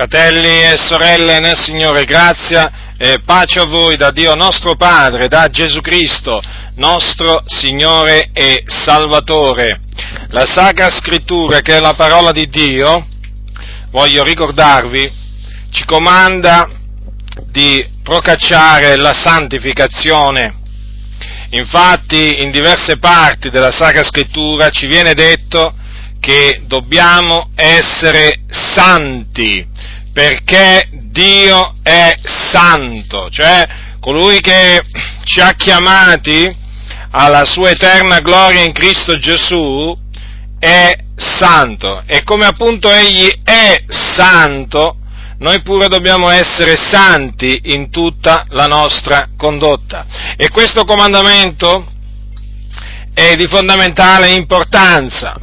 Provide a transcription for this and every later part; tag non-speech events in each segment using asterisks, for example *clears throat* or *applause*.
Fratelli e sorelle nel Signore, grazia e pace a voi da Dio nostro Padre, da Gesù Cristo, nostro Signore e Salvatore. La Sacra Scrittura, che è la parola di Dio, voglio ricordarvi, ci comanda di procacciare la santificazione. Infatti, in diverse parti della Sacra Scrittura ci viene detto che dobbiamo essere santi, perché Dio è santo, cioè colui che ci ha chiamati alla sua eterna gloria in Cristo Gesù è santo e come appunto egli è santo, noi pure dobbiamo essere santi in tutta la nostra condotta. E questo comandamento è di fondamentale importanza,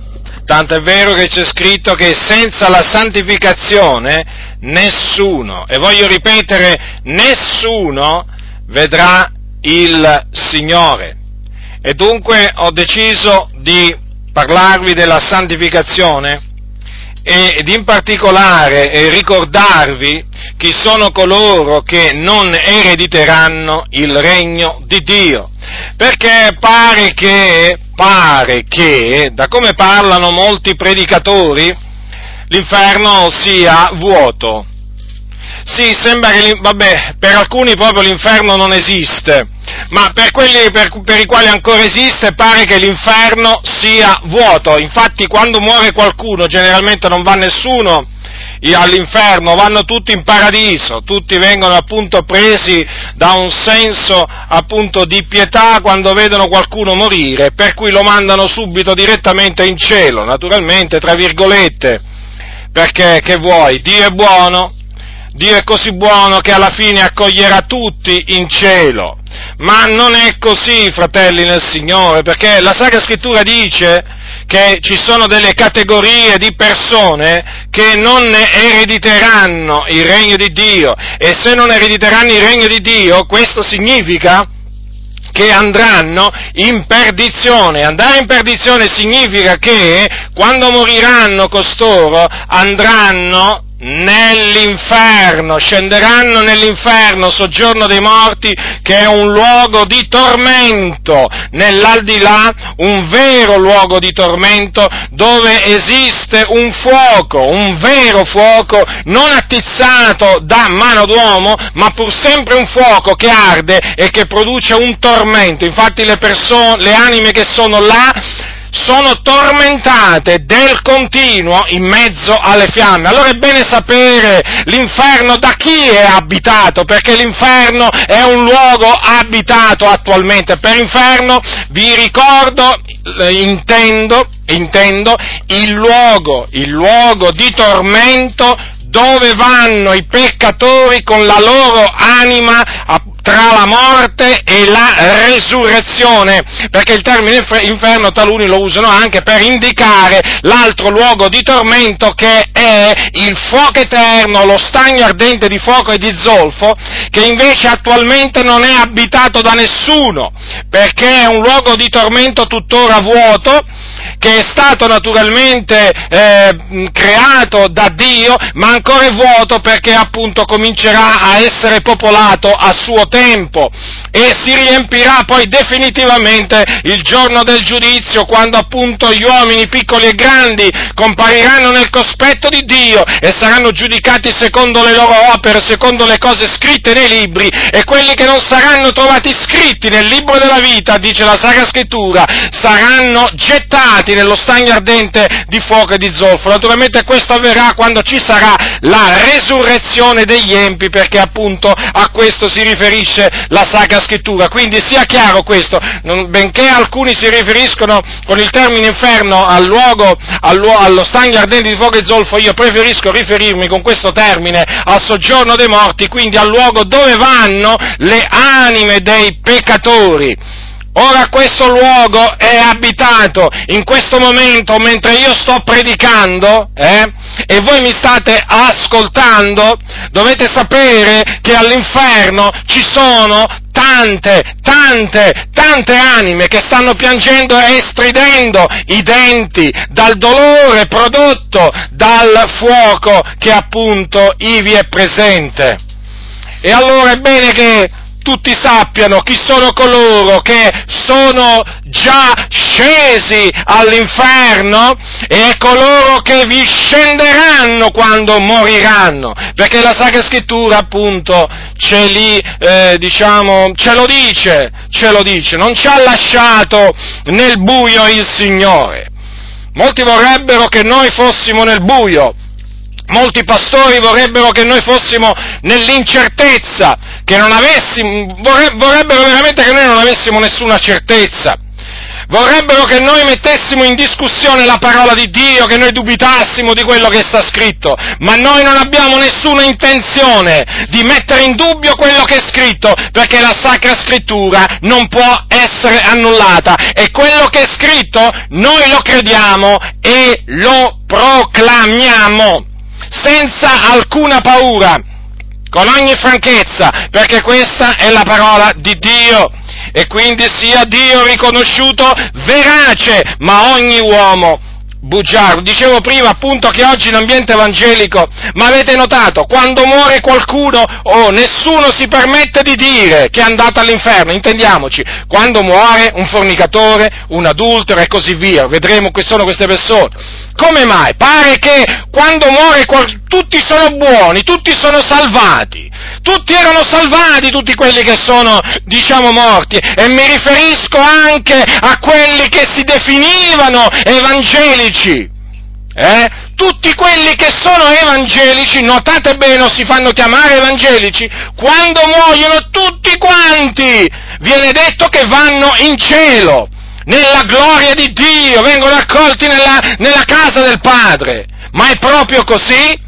tanto è vero che c'è scritto che senza la santificazione nessuno, e voglio ripetere, nessuno vedrà il Signore. E dunque ho deciso di parlarvi della santificazione ed in particolare ricordarvi chi sono coloro che non erediteranno il regno di Dio. Perché pare che pare che, da come parlano molti predicatori, l'inferno sia vuoto. Sì, sembra che, vabbè, per alcuni proprio l'inferno non esiste, ma per quelli per, per, i quali ancora esiste pare che l'inferno sia vuoto. Infatti quando muore qualcuno generalmente non va nessuno all'inferno, vanno tutti in paradiso, tutti vengono appunto presi da un senso appunto di pietà quando vedono qualcuno morire, per cui lo mandano subito direttamente in cielo, naturalmente tra virgolette, perché che vuoi, Dio è buono, Dio è così buono che alla fine accoglierà tutti in cielo. Ma non è così, fratelli nel Signore, perché la Sacra Scrittura dice che ci sono delle categorie di persone che non erediteranno il regno di Dio e se non erediteranno il regno di Dio questo significa che andranno in perdizione. Andare in perdizione significa che quando moriranno costoro andranno nell'inferno, scenderanno nell'inferno, soggiorno dei morti, che è un luogo di tormento, nell'aldilà un vero luogo di tormento dove esiste un fuoco, un vero fuoco, non attizzato da mano d'uomo, ma pur sempre un fuoco che arde e che produce un tormento. Infatti le persone, le anime che sono là, sono tormentate del continuo in mezzo alle fiamme. Allora è bene sapere l'inferno da chi è abitato, perché l'inferno è un luogo abitato attualmente. Per inferno vi ricordo, eh, intendo, intendo il luogo, il luogo di tormento dove vanno i peccatori con la loro anima tra la morte e la resurrezione, perché il termine inferno taluni lo usano anche per indicare l'altro luogo di tormento che è il fuoco eterno, lo stagno ardente di fuoco e di zolfo, che invece attualmente non è abitato da nessuno, perché è un luogo di tormento tuttora vuoto, che è stato naturalmente eh, creato da Dio, ma ancora è vuoto perché appunto comincerà a essere popolato a suo tempo e si riempirà poi definitivamente il giorno del giudizio, quando appunto gli uomini piccoli e grandi compariranno nel cospetto di Dio e saranno giudicati secondo le loro opere, secondo le cose scritte nei libri e quelli che non saranno trovati scritti nel libro della vita, dice la Sacra Scrittura, saranno gettati nello stagno ardente di fuoco e di zolfo. Naturalmente questo avverrà quando ci sarà la resurrezione degli empi, perché appunto a questo si riferisce la Sacra Scrittura. Quindi sia chiaro questo, non, benché alcuni si riferiscono con il termine inferno al luogo, al, allo stagno ardente di fuoco e zolfo, io preferisco riferirmi con questo termine al soggiorno dei morti, quindi al luogo dove vanno le anime dei peccatori. Ora questo luogo è abitato in questo momento mentre io sto predicando eh, e voi mi state ascoltando, dovete sapere che all'inferno ci sono tante, tante, tante anime che stanno piangendo e stridendo i denti dal dolore prodotto dal fuoco che appunto ivi è presente. E allora è bene che tutti sappiano chi sono coloro che sono già scesi all'inferno e coloro che vi scenderanno quando moriranno, perché la Sacra Scrittura appunto ce li, eh, diciamo, ce lo dice, ce lo dice, non ci ha lasciato nel buio il Signore. Molti vorrebbero che noi fossimo nel buio, Molti pastori vorrebbero che noi fossimo nell'incertezza, che non avessimo, vorrebbero veramente che noi non avessimo nessuna certezza. Vorrebbero che noi mettessimo in discussione la parola di Dio, che noi dubitassimo di quello che sta scritto, ma noi non abbiamo nessuna intenzione di mettere in dubbio quello che è scritto, perché la Sacra Scrittura non può essere annullata e quello che è scritto noi lo crediamo e lo proclamiamo senza alcuna paura, con ogni franchezza, perché questa è la parola di Dio. E quindi sia Dio riconosciuto verace, ma ogni uomo bugiardo. Dicevo prima appunto che oggi in ambiente evangelico, ma avete notato, quando muore qualcuno, oh, nessuno si permette di dire che è andato all'inferno, intendiamoci, quando muore un fornicatore, un adultero e così via, vedremo che sono queste persone. Come mai? Pare che quando muore qual- tutti sono buoni, tutti sono salvati, tutti erano salvati, tutti quelli che sono, diciamo, morti, e mi riferisco anche a quelli che si definivano evangelici. Eh? Tutti quelli che sono evangelici, notate bene, si fanno chiamare evangelici, quando muoiono tutti quanti, viene detto che vanno in cielo, nella gloria di Dio, vengono accolti nella, nella casa del Padre. Ma è proprio così?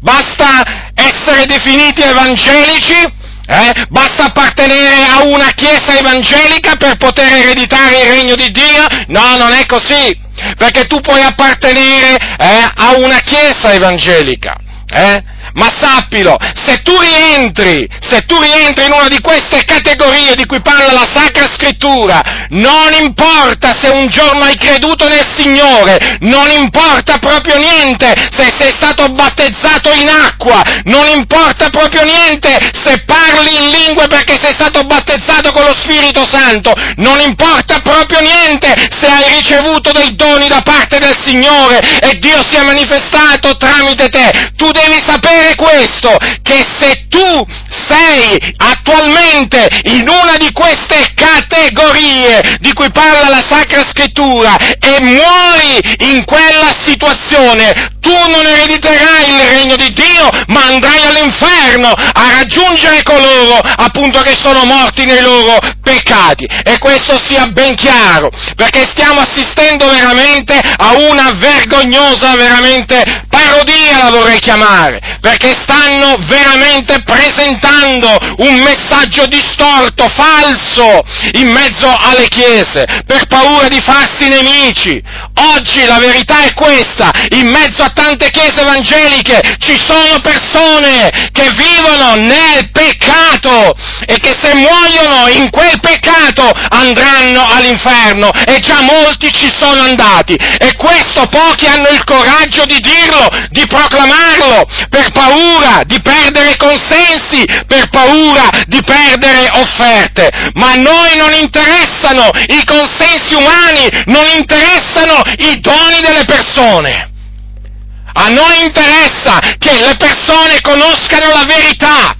Basta essere definiti evangelici? Eh? Basta appartenere a una chiesa evangelica per poter ereditare il regno di Dio? No, non è così, perché tu puoi appartenere eh, a una chiesa evangelica, eh? Ma sappilo, se tu rientri, se tu rientri in una di queste categorie di cui parla la Sacra Scrittura, non importa se un giorno hai creduto nel Signore, non importa proprio niente se sei stato battezzato in acqua, non importa proprio niente se parli in lingue perché sei stato battezzato con lo Spirito Santo, non importa proprio niente se hai ricevuto dei doni da parte del Signore e Dio si è manifestato tramite te, tu devi sapere sapere questo, che se tu sei attualmente in una di queste categorie di cui parla la Sacra Scrittura e muori in quella situazione, tu non erediterai il regno di Dio, ma andrai all'inferno a raggiungere coloro appunto che sono morti nei loro peccati. E questo sia ben chiaro, perché stiamo assistendo veramente a una vergognosa, veramente parodia la vorrei chiamare, perché stanno veramente presentando un messaggio distorto, falso, in mezzo alle chiese, per paura di farsi nemici. Oggi la verità è questa, in mezzo a tante chiese evangeliche ci sono persone che vivono nel peccato e che se muoiono in quel peccato andranno all'inferno e già molti ci sono andati e questo pochi hanno il coraggio di dirlo, di proclamarlo, per paura di perdere consensi, per paura di perdere offerte. Ma a noi non interessano i consensi umani, non interessano i doni delle persone. A noi interessa che le persone conoscano la verità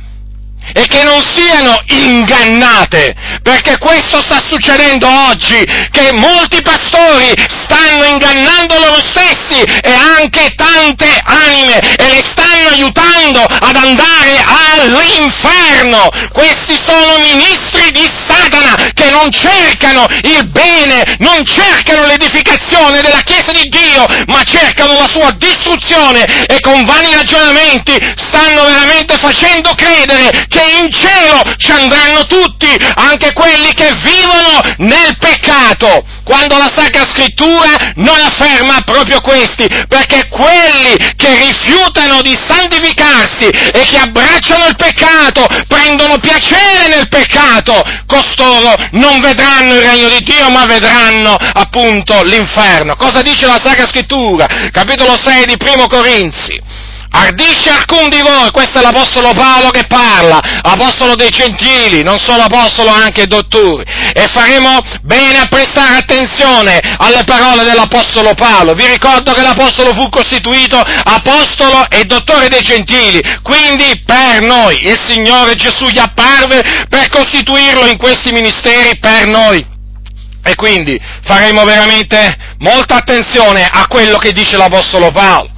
e che non siano ingannate, perché questo sta succedendo oggi, che molti pastori stanno ingannando loro stessi e anche tante anime e le stanno aiutando ad andare all'inferno. Questi sono ministri di Satana che non cercano il bene, non cercano l'edificazione della Chiesa di Dio, ma cercano la sua distruzione e con vani ragionamenti stanno veramente facendo credere che in cielo ci andranno tutti, anche quelli che vivono nel peccato. Quando la Sacra Scrittura non afferma proprio questi, perché quelli che rifiutano di santificarsi e che abbracciano il peccato, prendono piacere nel peccato, costoro non vedranno il regno di Dio, ma vedranno appunto l'inferno. Cosa dice la Sacra Scrittura? Capitolo 6 di Primo Corinzi. Ardisce alcun di voi, questo è l'Apostolo Paolo che parla, Apostolo dei Gentili, non solo Apostolo anche dottori, e faremo bene a prestare attenzione alle parole dell'Apostolo Paolo. Vi ricordo che l'Apostolo fu costituito Apostolo e Dottore dei Gentili, quindi per noi il Signore Gesù gli apparve per costituirlo in questi ministeri per noi. E quindi faremo veramente molta attenzione a quello che dice l'Apostolo Paolo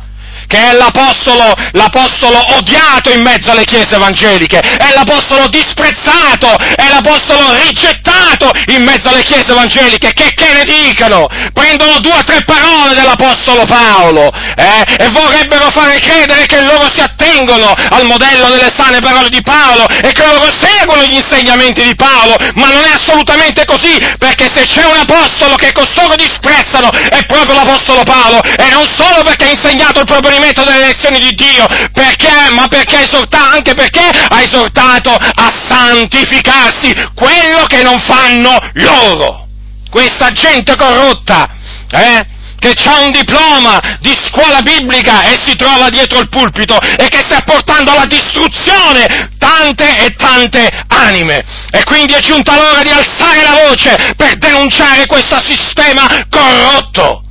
che è l'apostolo, l'apostolo odiato in mezzo alle chiese evangeliche, è l'apostolo disprezzato, è l'apostolo rigettato in mezzo alle chiese evangeliche, che, che ne dicano? Prendono due o tre parole dell'apostolo Paolo eh, e vorrebbero fare credere che loro si attengono al modello delle sane parole di Paolo e che loro seguono gli insegnamenti di Paolo, ma non è assolutamente così, perché se c'è un apostolo che costoro disprezzano è proprio l'apostolo Paolo, e non solo perché ha insegnato il proprio riferimento delle lezioni di Dio, perché? Ma perché ha esortato, anche perché ha esortato a santificarsi quello che non fanno loro. Questa gente corrotta, eh? che ha un diploma di scuola biblica e si trova dietro il pulpito e che sta portando alla distruzione tante e tante anime. E quindi è giunta l'ora di alzare la voce per denunciare questo sistema corrotto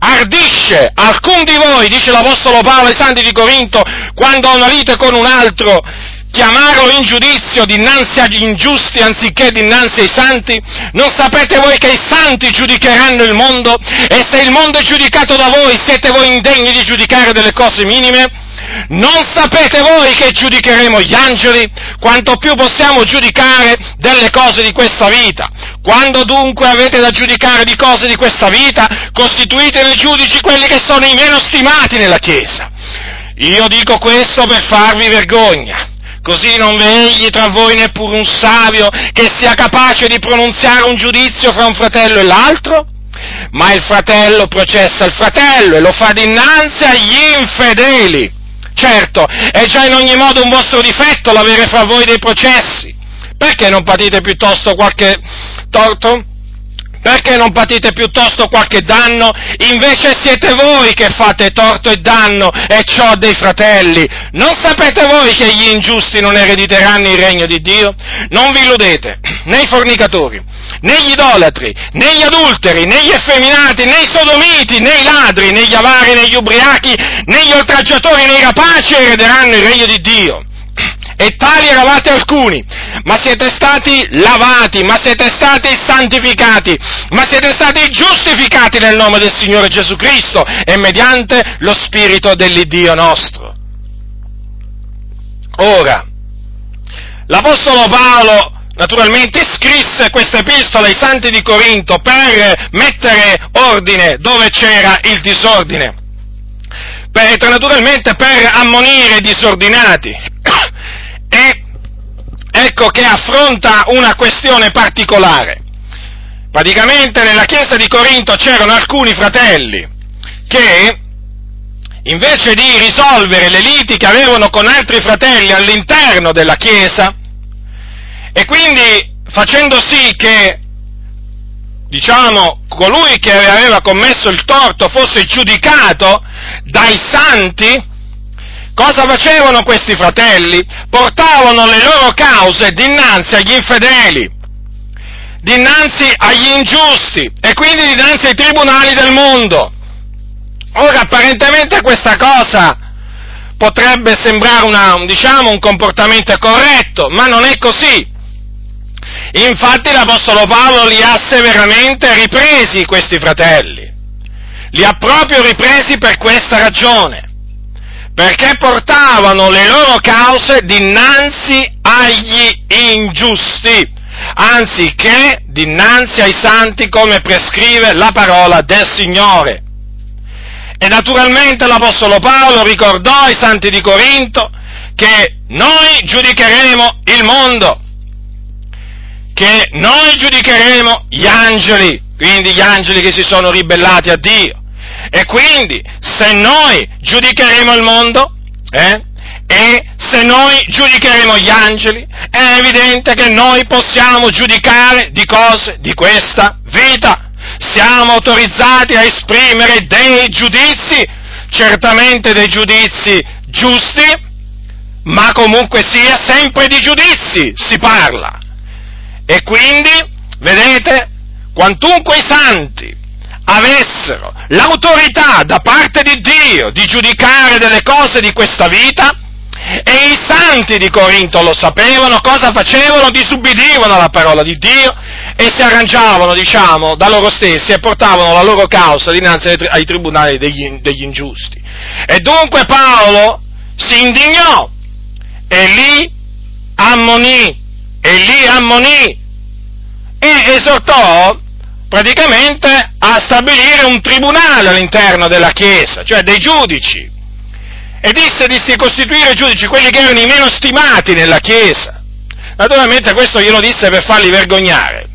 ardisce alcun di voi, dice l'Apostolo Paolo ai Santi di Corinto, quando ha una lite con un altro, chiamarlo in giudizio dinanzi agli ingiusti anziché dinanzi ai santi? Non sapete voi che i santi giudicheranno il mondo? E se il mondo è giudicato da voi, siete voi indegni di giudicare delle cose minime? Non sapete voi che giudicheremo gli angeli? Quanto più possiamo giudicare delle cose di questa vita. Quando dunque avete da giudicare di cose di questa vita, costituite nei giudici quelli che sono i meno stimati nella Chiesa. Io dico questo per farvi vergogna. Così non vegli tra voi neppure un savio che sia capace di pronunziare un giudizio fra un fratello e l'altro? Ma il fratello processa il fratello e lo fa dinanzi agli infedeli. Certo, è già in ogni modo un vostro difetto l'avere fra voi dei processi. Perché non patite piuttosto qualche torto? Perché non patite piuttosto qualche danno? Invece siete voi che fate torto e danno, e ciò dei fratelli. Non sapete voi che gli ingiusti non erediteranno il regno di Dio? Non vi illudete, né i fornicatori, né gli idolatri, né gli adulteri, né gli effeminati, né i sodomiti, né i ladri, né gli avari, né gli ubriachi, né gli oltraggiatori, né i rapaci erederanno il regno di Dio. E tali eravate alcuni, ma siete stati lavati, ma siete stati santificati, ma siete stati giustificati nel nome del Signore Gesù Cristo e mediante lo Spirito dell'Iddio nostro. Ora, l'Apostolo Paolo naturalmente scrisse questa epistola ai santi di Corinto per mettere ordine dove c'era il disordine, per, naturalmente per ammonire i disordinati. Ecco che affronta una questione particolare. Praticamente nella chiesa di Corinto c'erano alcuni fratelli che invece di risolvere le liti che avevano con altri fratelli all'interno della chiesa, e quindi facendo sì che, diciamo, colui che aveva commesso il torto fosse giudicato dai santi, cosa facevano questi fratelli? Portavano le loro cause dinanzi agli infedeli, dinanzi agli ingiusti e quindi dinanzi ai tribunali del mondo. Ora, apparentemente questa cosa potrebbe sembrare una, diciamo, un comportamento corretto, ma non è così. Infatti l'Apostolo Paolo li ha severamente ripresi questi fratelli. Li ha proprio ripresi per questa ragione. Perché portavano le loro cause dinanzi agli ingiusti, anziché dinanzi ai santi come prescrive la parola del Signore. E naturalmente l'Apostolo Paolo ricordò ai santi di Corinto che noi giudicheremo il mondo che noi giudicheremo gli angeli, quindi gli angeli che si sono ribellati a Dio. E quindi, se noi giudicheremo il mondo, eh, e se noi giudicheremo gli angeli, è evidente che noi possiamo giudicare di cose di questa vita. Siamo autorizzati a esprimere dei giudizi, certamente dei giudizi giusti, ma comunque sia sempre di giudizi si parla. E quindi, vedete, quantunque i santi avessero l'autorità da parte di Dio di giudicare delle cose di questa vita, e i santi di Corinto lo sapevano, cosa facevano? Disubbidivano alla parola di Dio e si arrangiavano, diciamo, da loro stessi e portavano la loro causa dinanzi ai tribunali degli, degli ingiusti. E dunque Paolo si indignò e lì ammonì, e lì ammonì e esortò praticamente a stabilire un tribunale all'interno della Chiesa, cioè dei giudici e disse di si costituire giudici quelli che erano i meno stimati nella Chiesa. Naturalmente questo glielo disse per farli vergognare,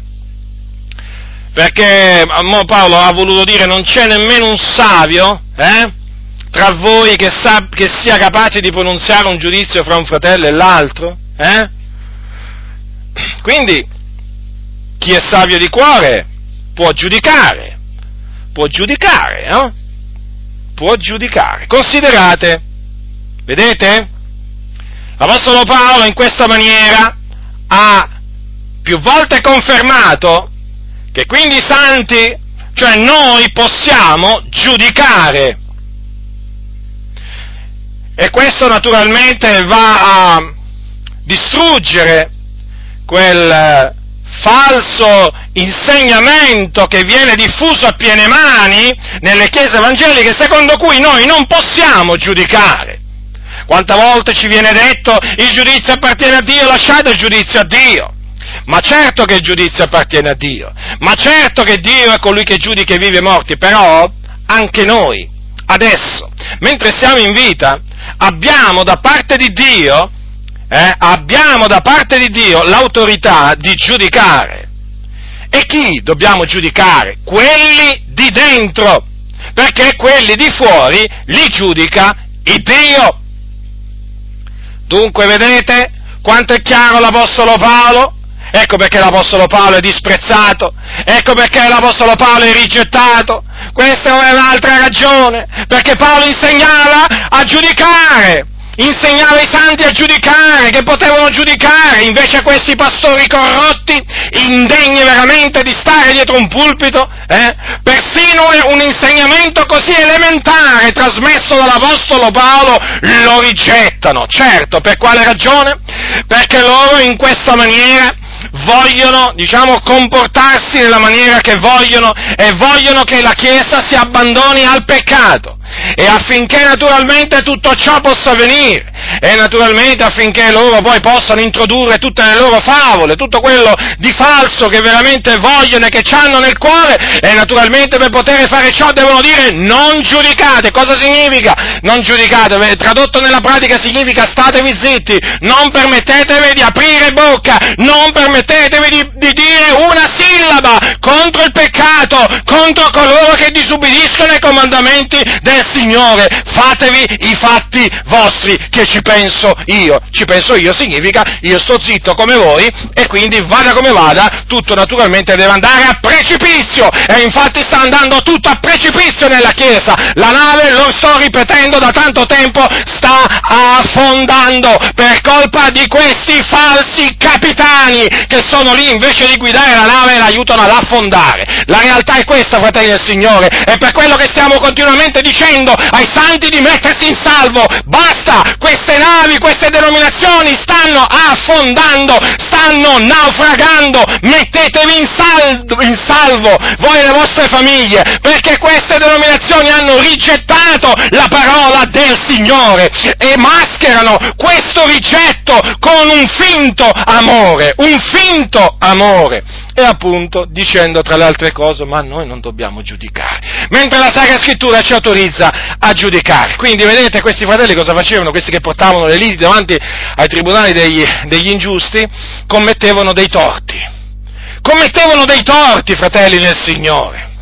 perché Paolo ha voluto dire non c'è nemmeno un savio eh, tra voi che, sa, che, sia capace di pronunziare un giudizio fra un fratello e l'altro. Eh? Quindi chi è savio di cuore può giudicare, può giudicare, no? Può giudicare. Considerate Vedete? L'Apostolo Paolo in questa maniera ha più volte confermato che quindi i santi, cioè noi possiamo giudicare. E questo naturalmente va a distruggere quel falso insegnamento che viene diffuso a piene mani nelle chiese evangeliche secondo cui noi non possiamo giudicare. Quante volte ci viene detto il giudizio appartiene a Dio, lasciate il giudizio a Dio. Ma certo che il giudizio appartiene a Dio, ma certo che Dio è colui che giudica i vivi e i morti, però anche noi, adesso, mentre siamo in vita, abbiamo da parte di Dio, eh, abbiamo da parte di Dio l'autorità di giudicare. E chi dobbiamo giudicare? Quelli di dentro, perché quelli di fuori li giudica il Dio. Dunque vedete quanto è chiaro l'Apostolo Paolo? Ecco perché l'Apostolo Paolo è disprezzato, ecco perché l'Apostolo Paolo è rigettato. Questa è un'altra ragione, perché Paolo insegnava a giudicare, insegnava ai santi a giudicare, che potevano giudicare, invece questi pastori corrotti, indegni veramente di stare dietro un pulpito, eh? persino un insegnamento così elementare trasmesso dall'Apostolo Paolo lo rigettano. Certo, per quale ragione? Perché loro in questa maniera vogliono, diciamo, comportarsi nella maniera che vogliono e vogliono che la Chiesa si abbandoni al peccato e affinché naturalmente tutto ciò possa avvenire e naturalmente affinché loro poi possano introdurre tutte le loro favole, tutto quello di falso che veramente vogliono e che hanno nel cuore e naturalmente per poter fare ciò devono dire non giudicate. Cosa significa? Non giudicate, tradotto nella pratica significa statevi zitti, non permettetevi di aprire bocca, non permettetevi di, di dire una sillaba contro il peccato, contro coloro che disubbidiscono ai comandamenti del Signore, fatevi i fatti vostri che ci penso io. Ci penso io significa io sto zitto come voi e quindi vada come vada, tutto naturalmente deve andare a precipizio e infatti sta andando tutto a precipizio nella Chiesa. La nave, lo sto ripetendo da tanto tempo, sta affondando per colpa di questi falsi capitani che sono lì invece di guidare la nave e l'aiutano ad affondare. La realtà è questa, fratelli del Signore, e per quello che stiamo continuamente dicendo ai santi di mettersi in salvo. Basta, queste navi, queste denominazioni stanno affondando, stanno naufragando. Mettetevi in salvo, in salvo voi e le vostre famiglie, perché queste denominazioni hanno rigettato la parola del Signore e mascherano questo rigetto con un finto amore, un finto amore e appunto dicendo tra le altre cose ma noi non dobbiamo giudicare, mentre la Sacra Scrittura ci autorizza a giudicare. Quindi vedete questi fratelli cosa facevano? Questi che portavano le liti davanti ai tribunali degli, degli ingiusti commettevano dei torti commettevano dei torti, fratelli nel Signore.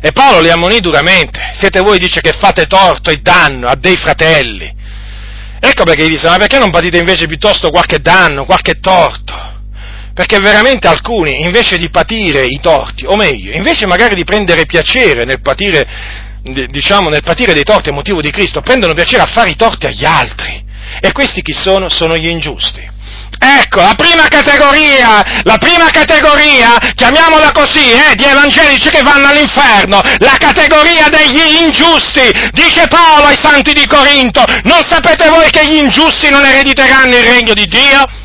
E Paolo li ammonì duramente. Siete voi, dice, che fate torto e danno a dei fratelli. Ecco perché gli dice, ma perché non patite invece piuttosto qualche danno, qualche torto? Perché veramente alcuni, invece di patire i torti, o meglio, invece magari di prendere piacere nel patire, diciamo, nel patire dei torti a motivo di Cristo, prendono piacere a fare i torti agli altri. E questi chi sono? Sono gli ingiusti. Ecco, la prima categoria, la prima categoria, chiamiamola così, eh, di evangelici che vanno all'inferno, la categoria degli ingiusti, dice Paolo ai santi di Corinto, non sapete voi che gli ingiusti non erediteranno il regno di Dio?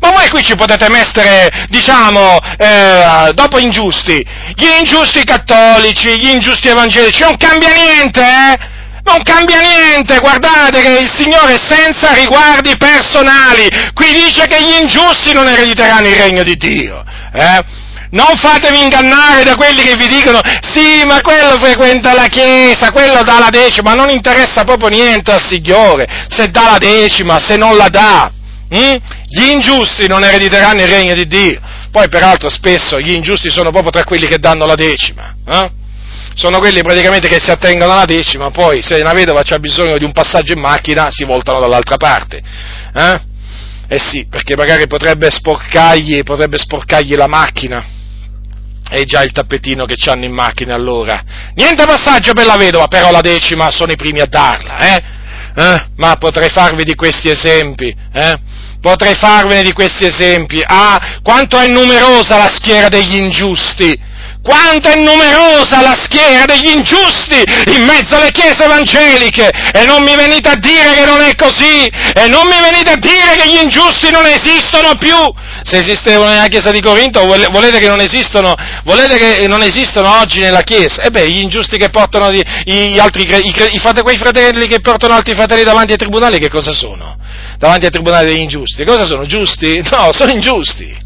Ma voi qui ci potete mettere, diciamo, eh, dopo ingiusti, gli ingiusti cattolici, gli ingiusti evangelici, non cambia niente, eh? Non cambia niente, guardate che il Signore senza riguardi personali, qui dice che gli ingiusti non erediteranno il regno di Dio. Eh? Non fatevi ingannare da quelli che vi dicono, sì, ma quello frequenta la Chiesa, quello dà la decima, non interessa proprio niente al Signore, se dà la decima, se non la dà. Hm? Gli ingiusti non erediteranno il regno di Dio. Poi, peraltro, spesso gli ingiusti sono proprio tra quelli che danno la decima. Eh? sono quelli praticamente che si attengono alla decima, poi se una vedova c'ha bisogno di un passaggio in macchina si voltano dall'altra parte. Eh? eh sì, perché magari potrebbe sporcargli, potrebbe sporcargli la macchina. E già il tappetino che hanno in macchina allora. Niente passaggio per la vedova, però la decima sono i primi a darla, eh? Eh? Ma potrei farvi di questi esempi, eh? Potrei farvene di questi esempi. Ah, quanto è numerosa la schiera degli ingiusti! Quanto è numerosa la schiera degli ingiusti in mezzo alle chiese evangeliche e non mi venite a dire che non è così e non mi venite a dire che gli ingiusti non esistono più. Se esistevano nella chiesa di Corinto volete che non esistono, che non esistono oggi nella chiesa? E beh, gli ingiusti che portano gli, gli altri, i, i, quei fratelli che portano altri fratelli davanti ai tribunali che cosa sono? Davanti ai tribunali degli ingiusti. Cosa sono? Giusti? *laughs* No, sono ingiusti.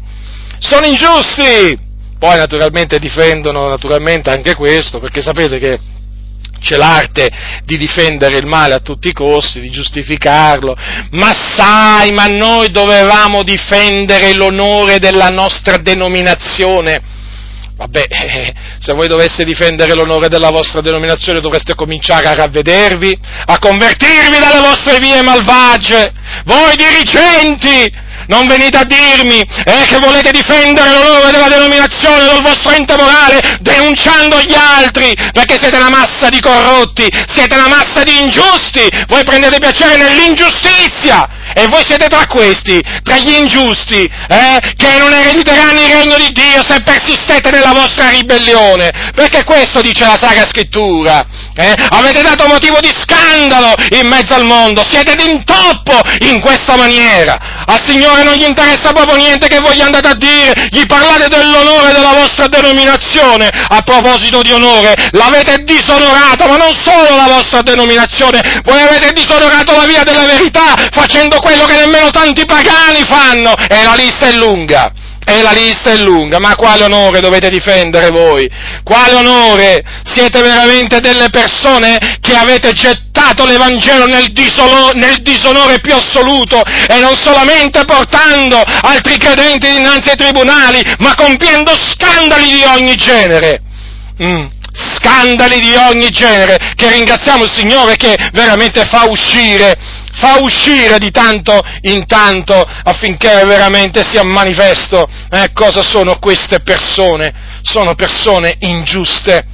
Sono ingiusti! Poi naturalmente difendono naturalmente anche questo, perché sapete che c'è l'arte di difendere il male a tutti i costi, di giustificarlo, ma sai, ma noi dovevamo difendere l'onore della nostra denominazione. Vabbè, *laughs* se voi doveste difendere l'onore della vostra denominazione dovreste cominciare a ravvedervi, a convertirvi dalle vostre vie malvagie. Voi dirigenti, non venite a dirmi eh, che volete difendere l'onore della denominazione del vostro ente morale denunciando gli altri, perché siete una massa di corrotti, siete una massa di ingiusti, voi prendete piacere nell'ingiustizia e voi siete tra questi, tra gli ingiusti, eh, che non erediteranno il regno di Dio se persistete nella vostra ribellione, perché questo dice la Sacra Scrittura. Eh? Avete dato motivo di scandalo in mezzo al mondo, siete d'intoppo in questa maniera. Al Signore non gli interessa proprio niente che voi andate a dire, gli parlate dell'onore della vostra denominazione. A proposito di onore, l'avete disonorata, ma non solo la vostra denominazione, voi avete disonorato la via della verità facendo quello che nemmeno tanti pagani fanno, e la lista è lunga. E la lista è lunga, ma quale onore dovete difendere voi? Quale onore? Siete veramente delle persone che avete gettato l'Evangelo nel, disolo, nel disonore più assoluto e non solamente portando altri credenti dinanzi ai tribunali, ma compiendo scandali di ogni genere. Mm scandali di ogni genere, che ringraziamo il Signore che veramente fa uscire fa uscire di tanto in tanto affinché veramente sia manifesto eh, cosa sono queste persone. Sono persone ingiuste.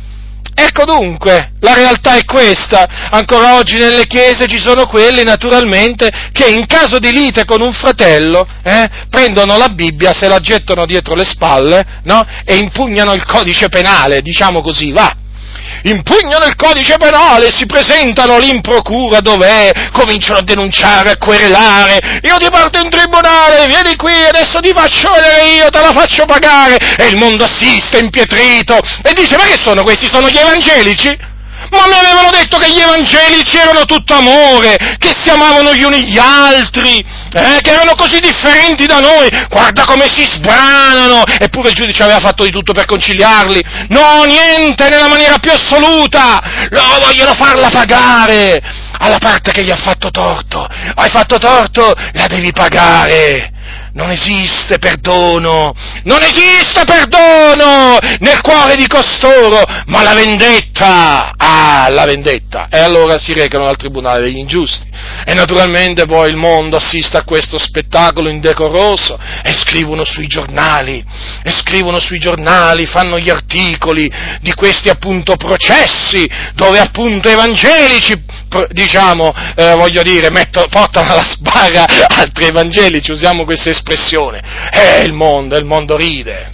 Ecco dunque, la realtà è questa. Ancora oggi nelle chiese ci sono quelli, naturalmente, che in caso di lite con un fratello, eh, prendono la Bibbia, se la gettano dietro le spalle, no? E impugnano il codice penale, diciamo così, va impugnano il codice penale, si presentano lì in procura dov'è, cominciano a denunciare, a querelare, io ti porto in tribunale, vieni qui, adesso ti faccio vedere io, te la faccio pagare, e il mondo assiste impietrito, e dice, ma che sono questi, sono gli evangelici? Ma mi avevano detto che gli evangelici erano tutto amore, che si amavano gli uni gli altri, eh, che erano così differenti da noi. Guarda come si sbranano. Eppure il giudice aveva fatto di tutto per conciliarli. No, niente, nella maniera più assoluta. Loro vogliono farla pagare alla parte che gli ha fatto torto. Hai fatto torto, la devi pagare. Non esiste perdono, non esiste perdono nel cuore di costoro, ma la vendetta, ah, la vendetta. E allora si recano al tribunale degli ingiusti. E naturalmente poi il mondo assiste a questo spettacolo indecoroso e scrivono sui giornali, e scrivono sui giornali, fanno gli articoli di questi appunto processi dove appunto evangelici diciamo, eh, voglio dire, metto, portano alla sbarra *laughs* altri evangelici, usiamo questa espressione. E il mondo, il mondo ride.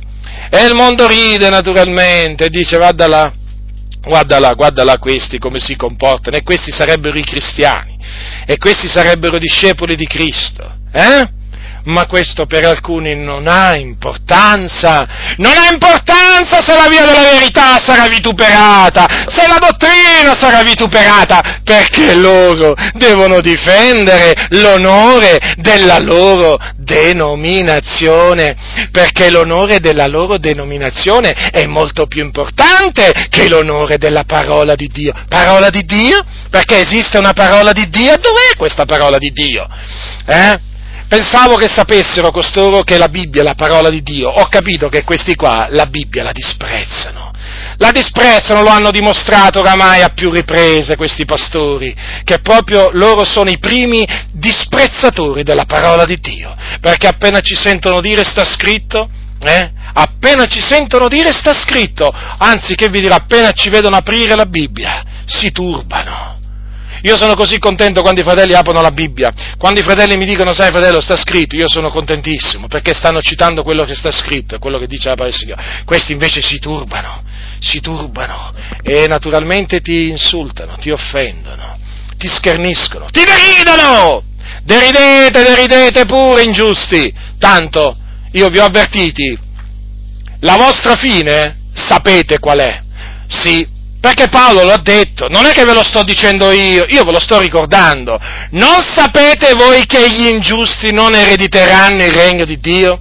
E il mondo ride naturalmente, dice vada là, guarda là, guarda là questi come si comportano, e questi sarebbero i cristiani, e questi sarebbero discepoli di Cristo. Eh? Ma questo per alcuni non ha importanza. Non ha importanza se la via della verità sarà vituperata, se la dottrina sarà vituperata, perché loro devono difendere l'onore della loro denominazione, perché l'onore della loro denominazione è molto più importante che l'onore della parola di Dio. Parola di Dio? Perché esiste una parola di Dio? Dov'è questa parola di Dio? Eh? Pensavo che sapessero costoro che la Bibbia è la parola di Dio. Ho capito che questi qua la Bibbia la disprezzano. La disprezzano, lo hanno dimostrato oramai a più riprese questi pastori, che proprio loro sono i primi disprezzatori della parola di Dio. Perché appena ci sentono dire sta scritto, eh? Appena ci sentono dire sta scritto, anzi che vi dirà, appena ci vedono aprire la Bibbia, si turbano io sono così contento quando i fratelli aprono la Bibbia, quando i fratelli mi dicono, sai fratello, sta scritto, io sono contentissimo, perché stanno citando quello che sta scritto, quello che dice la parola. Questi invece si turbano, si turbano e naturalmente ti insultano, ti offendono, ti scherniscono, ti deridono! Deridete, deridete pure ingiusti, tanto io vi ho avvertiti, la vostra fine sapete qual è. Sì, perché Paolo l'ha detto, non è che ve lo sto dicendo io, io ve lo sto ricordando. Non sapete voi che gli ingiusti non erediteranno il regno di Dio?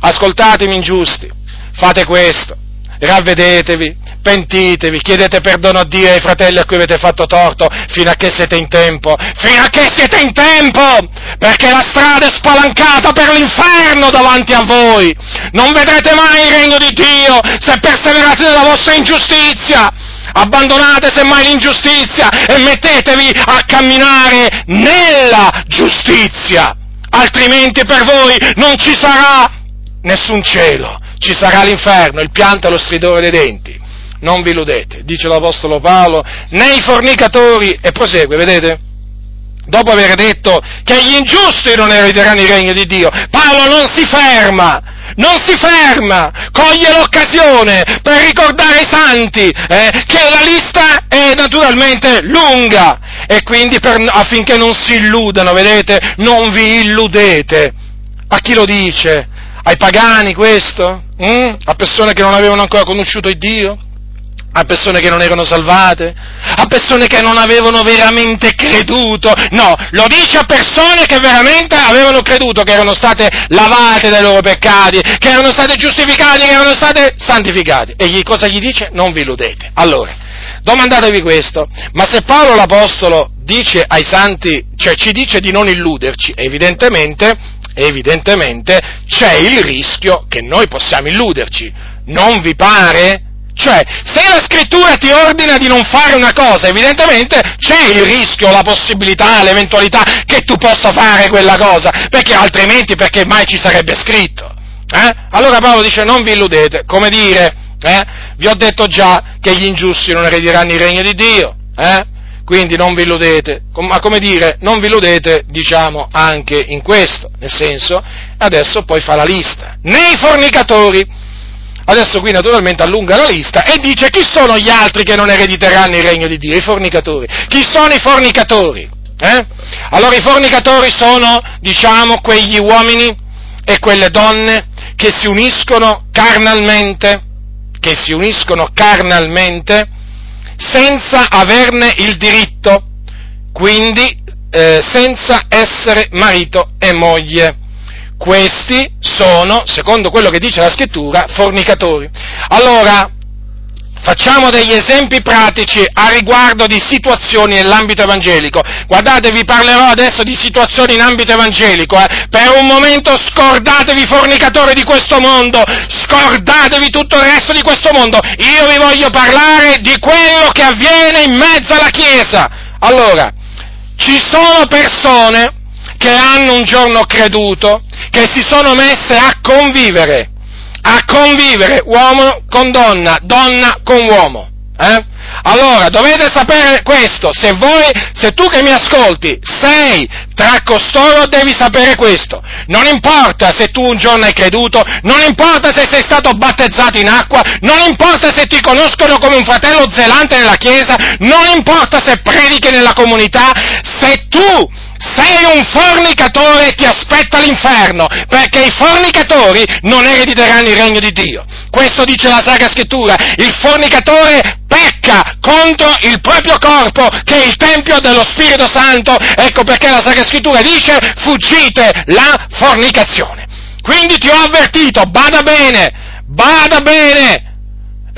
Ascoltatemi ingiusti, fate questo, ravvedetevi, pentitevi, chiedete perdono a Dio e ai fratelli a cui avete fatto torto, fino a che siete in tempo, fino a che siete in tempo, perché la strada è spalancata per l'inferno davanti a voi. Non vedrete mai il regno di Dio se perseverate nella vostra ingiustizia abbandonate semmai l'ingiustizia e mettetevi a camminare nella giustizia, altrimenti per voi non ci sarà nessun cielo, ci sarà l'inferno, il pianto e lo stridore dei denti. Non vi illudete, dice l'Apostolo Paolo, né i fornicatori, e prosegue, vedete? Dopo aver detto che gli ingiusti non erediteranno il regno di Dio, Paolo non si ferma, non si ferma, coglie l'occasione per ricordare ai santi eh, che la lista è naturalmente lunga e quindi per, affinché non si illudano, vedete, non vi illudete. A chi lo dice? Ai pagani questo? Mm? A persone che non avevano ancora conosciuto il Dio? A persone che non erano salvate, a persone che non avevano veramente creduto, no, lo dice a persone che veramente avevano creduto, che erano state lavate dai loro peccati, che erano state giustificate, che erano state santificate. E gli, cosa gli dice? Non vi illudete. Allora, domandatevi questo, ma se Paolo l'Apostolo dice ai santi, cioè ci dice di non illuderci, evidentemente, evidentemente c'è il rischio che noi possiamo illuderci. Non vi pare? Cioè, se la scrittura ti ordina di non fare una cosa, evidentemente c'è il rischio, la possibilità, l'eventualità che tu possa fare quella cosa, perché altrimenti perché mai ci sarebbe scritto? Eh? Allora Paolo dice non vi illudete, come dire, eh? vi ho detto già che gli ingiusti non erediranno il regno di Dio, eh? quindi non vi illudete, ma come dire, non vi illudete, diciamo, anche in questo, nel senso, adesso poi fa la lista, nei fornicatori, Adesso qui naturalmente allunga la lista e dice chi sono gli altri che non erediteranno il regno di Dio? I fornicatori. Chi sono i fornicatori? Eh? Allora i fornicatori sono, diciamo, quegli uomini e quelle donne che si uniscono carnalmente, che si uniscono carnalmente senza averne il diritto, quindi eh, senza essere marito e moglie questi sono, secondo quello che dice la scrittura, fornicatori. Allora, Facciamo degli esempi pratici a riguardo di situazioni nell'ambito evangelico. Guardate, vi parlerò adesso di situazioni in ambito evangelico. Eh. Per un momento scordatevi fornicatori di questo mondo, scordatevi tutto il resto di questo mondo. Io vi voglio parlare di quello che avviene in mezzo alla Chiesa. Allora, ci sono persone che hanno un giorno creduto, che si sono messe a convivere a convivere uomo con donna, donna con uomo. Eh? Allora, dovete sapere questo, se voi, se tu che mi ascolti sei tra costoro, devi sapere questo. Non importa se tu un giorno hai creduto, non importa se sei stato battezzato in acqua, non importa se ti conoscono come un fratello zelante nella chiesa, non importa se predichi nella comunità, se tu sei un fornicatore ti aspetta l'inferno, perché i fornicatori non erediteranno il regno di Dio. Questo dice la Sacra Scrittura. Il fornicatore pecca contro il proprio corpo, che è il Tempio dello Spirito Santo. Ecco perché la Sacra Scrittura dice fuggite la fornicazione. Quindi ti ho avvertito, bada bene, bada bene,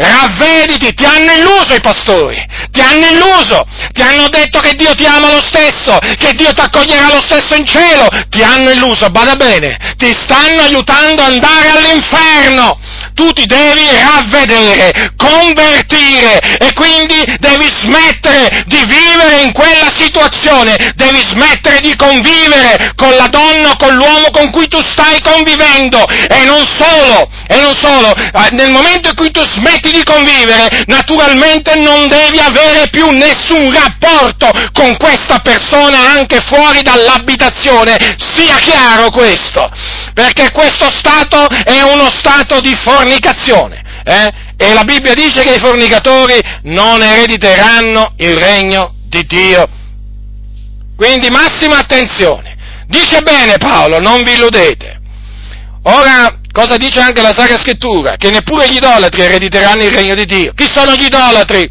Ravvediti, ti hanno illuso i pastori, ti hanno illuso, ti hanno detto che Dio ti ama lo stesso, che Dio ti accoglierà lo stesso in cielo, ti hanno illuso, bada bene, ti stanno aiutando ad andare all'inferno, tu ti devi ravvedere, convertire e quindi devi smettere di vivere in quella situazione, devi smettere di convivere con la donna o con l'uomo con cui tu stai convivendo. E non solo, e non solo, eh, nel momento in cui tu smetti di convivere, naturalmente non devi avere più nessun rapporto con questa persona anche fuori dall'abitazione, sia chiaro questo, perché questo stato è uno stato di fornicazione. Eh? E la Bibbia dice che i fornicatori non erediteranno il regno di Dio. Quindi massima attenzione. Dice bene Paolo, non vi illudete. Ora, Cosa dice anche la Sacra Scrittura? Che neppure gli idolatri erediteranno il regno di Dio. Chi sono gli idolatri?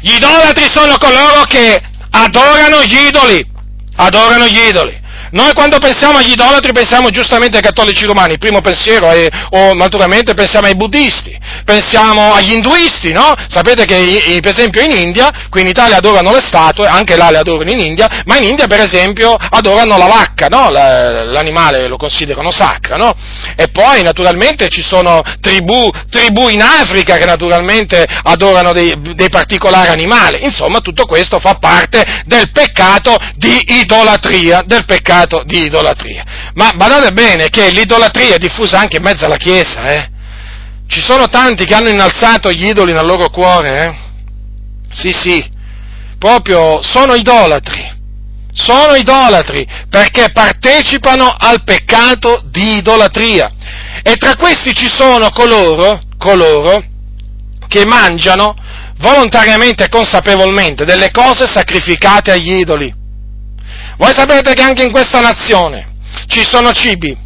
Gli idolatri sono coloro che adorano gli idoli, adorano gli idoli. Noi quando pensiamo agli idolatri pensiamo giustamente ai cattolici romani, il primo pensiero è, o naturalmente pensiamo ai buddisti, pensiamo agli induisti, no? Sapete che per esempio in India, qui in Italia adorano le statue, anche là le adorano in India, ma in India per esempio adorano la vacca, no? L'animale lo considerano sacra, no? E poi naturalmente ci sono tribù, tribù in Africa che naturalmente adorano dei, dei particolari animali, insomma tutto questo fa parte del peccato di idolatria, del peccato peccato di idolatria. Ma badate bene che l'idolatria è diffusa anche in mezzo alla Chiesa, eh? Ci sono tanti che hanno innalzato gli idoli nel loro cuore, eh? Sì, sì, proprio sono idolatri. Sono idolatri perché partecipano al peccato di idolatria. E tra questi ci sono coloro, coloro che mangiano volontariamente e consapevolmente delle cose sacrificate agli idoli. Voi sapete che anche in questa nazione ci sono cibi,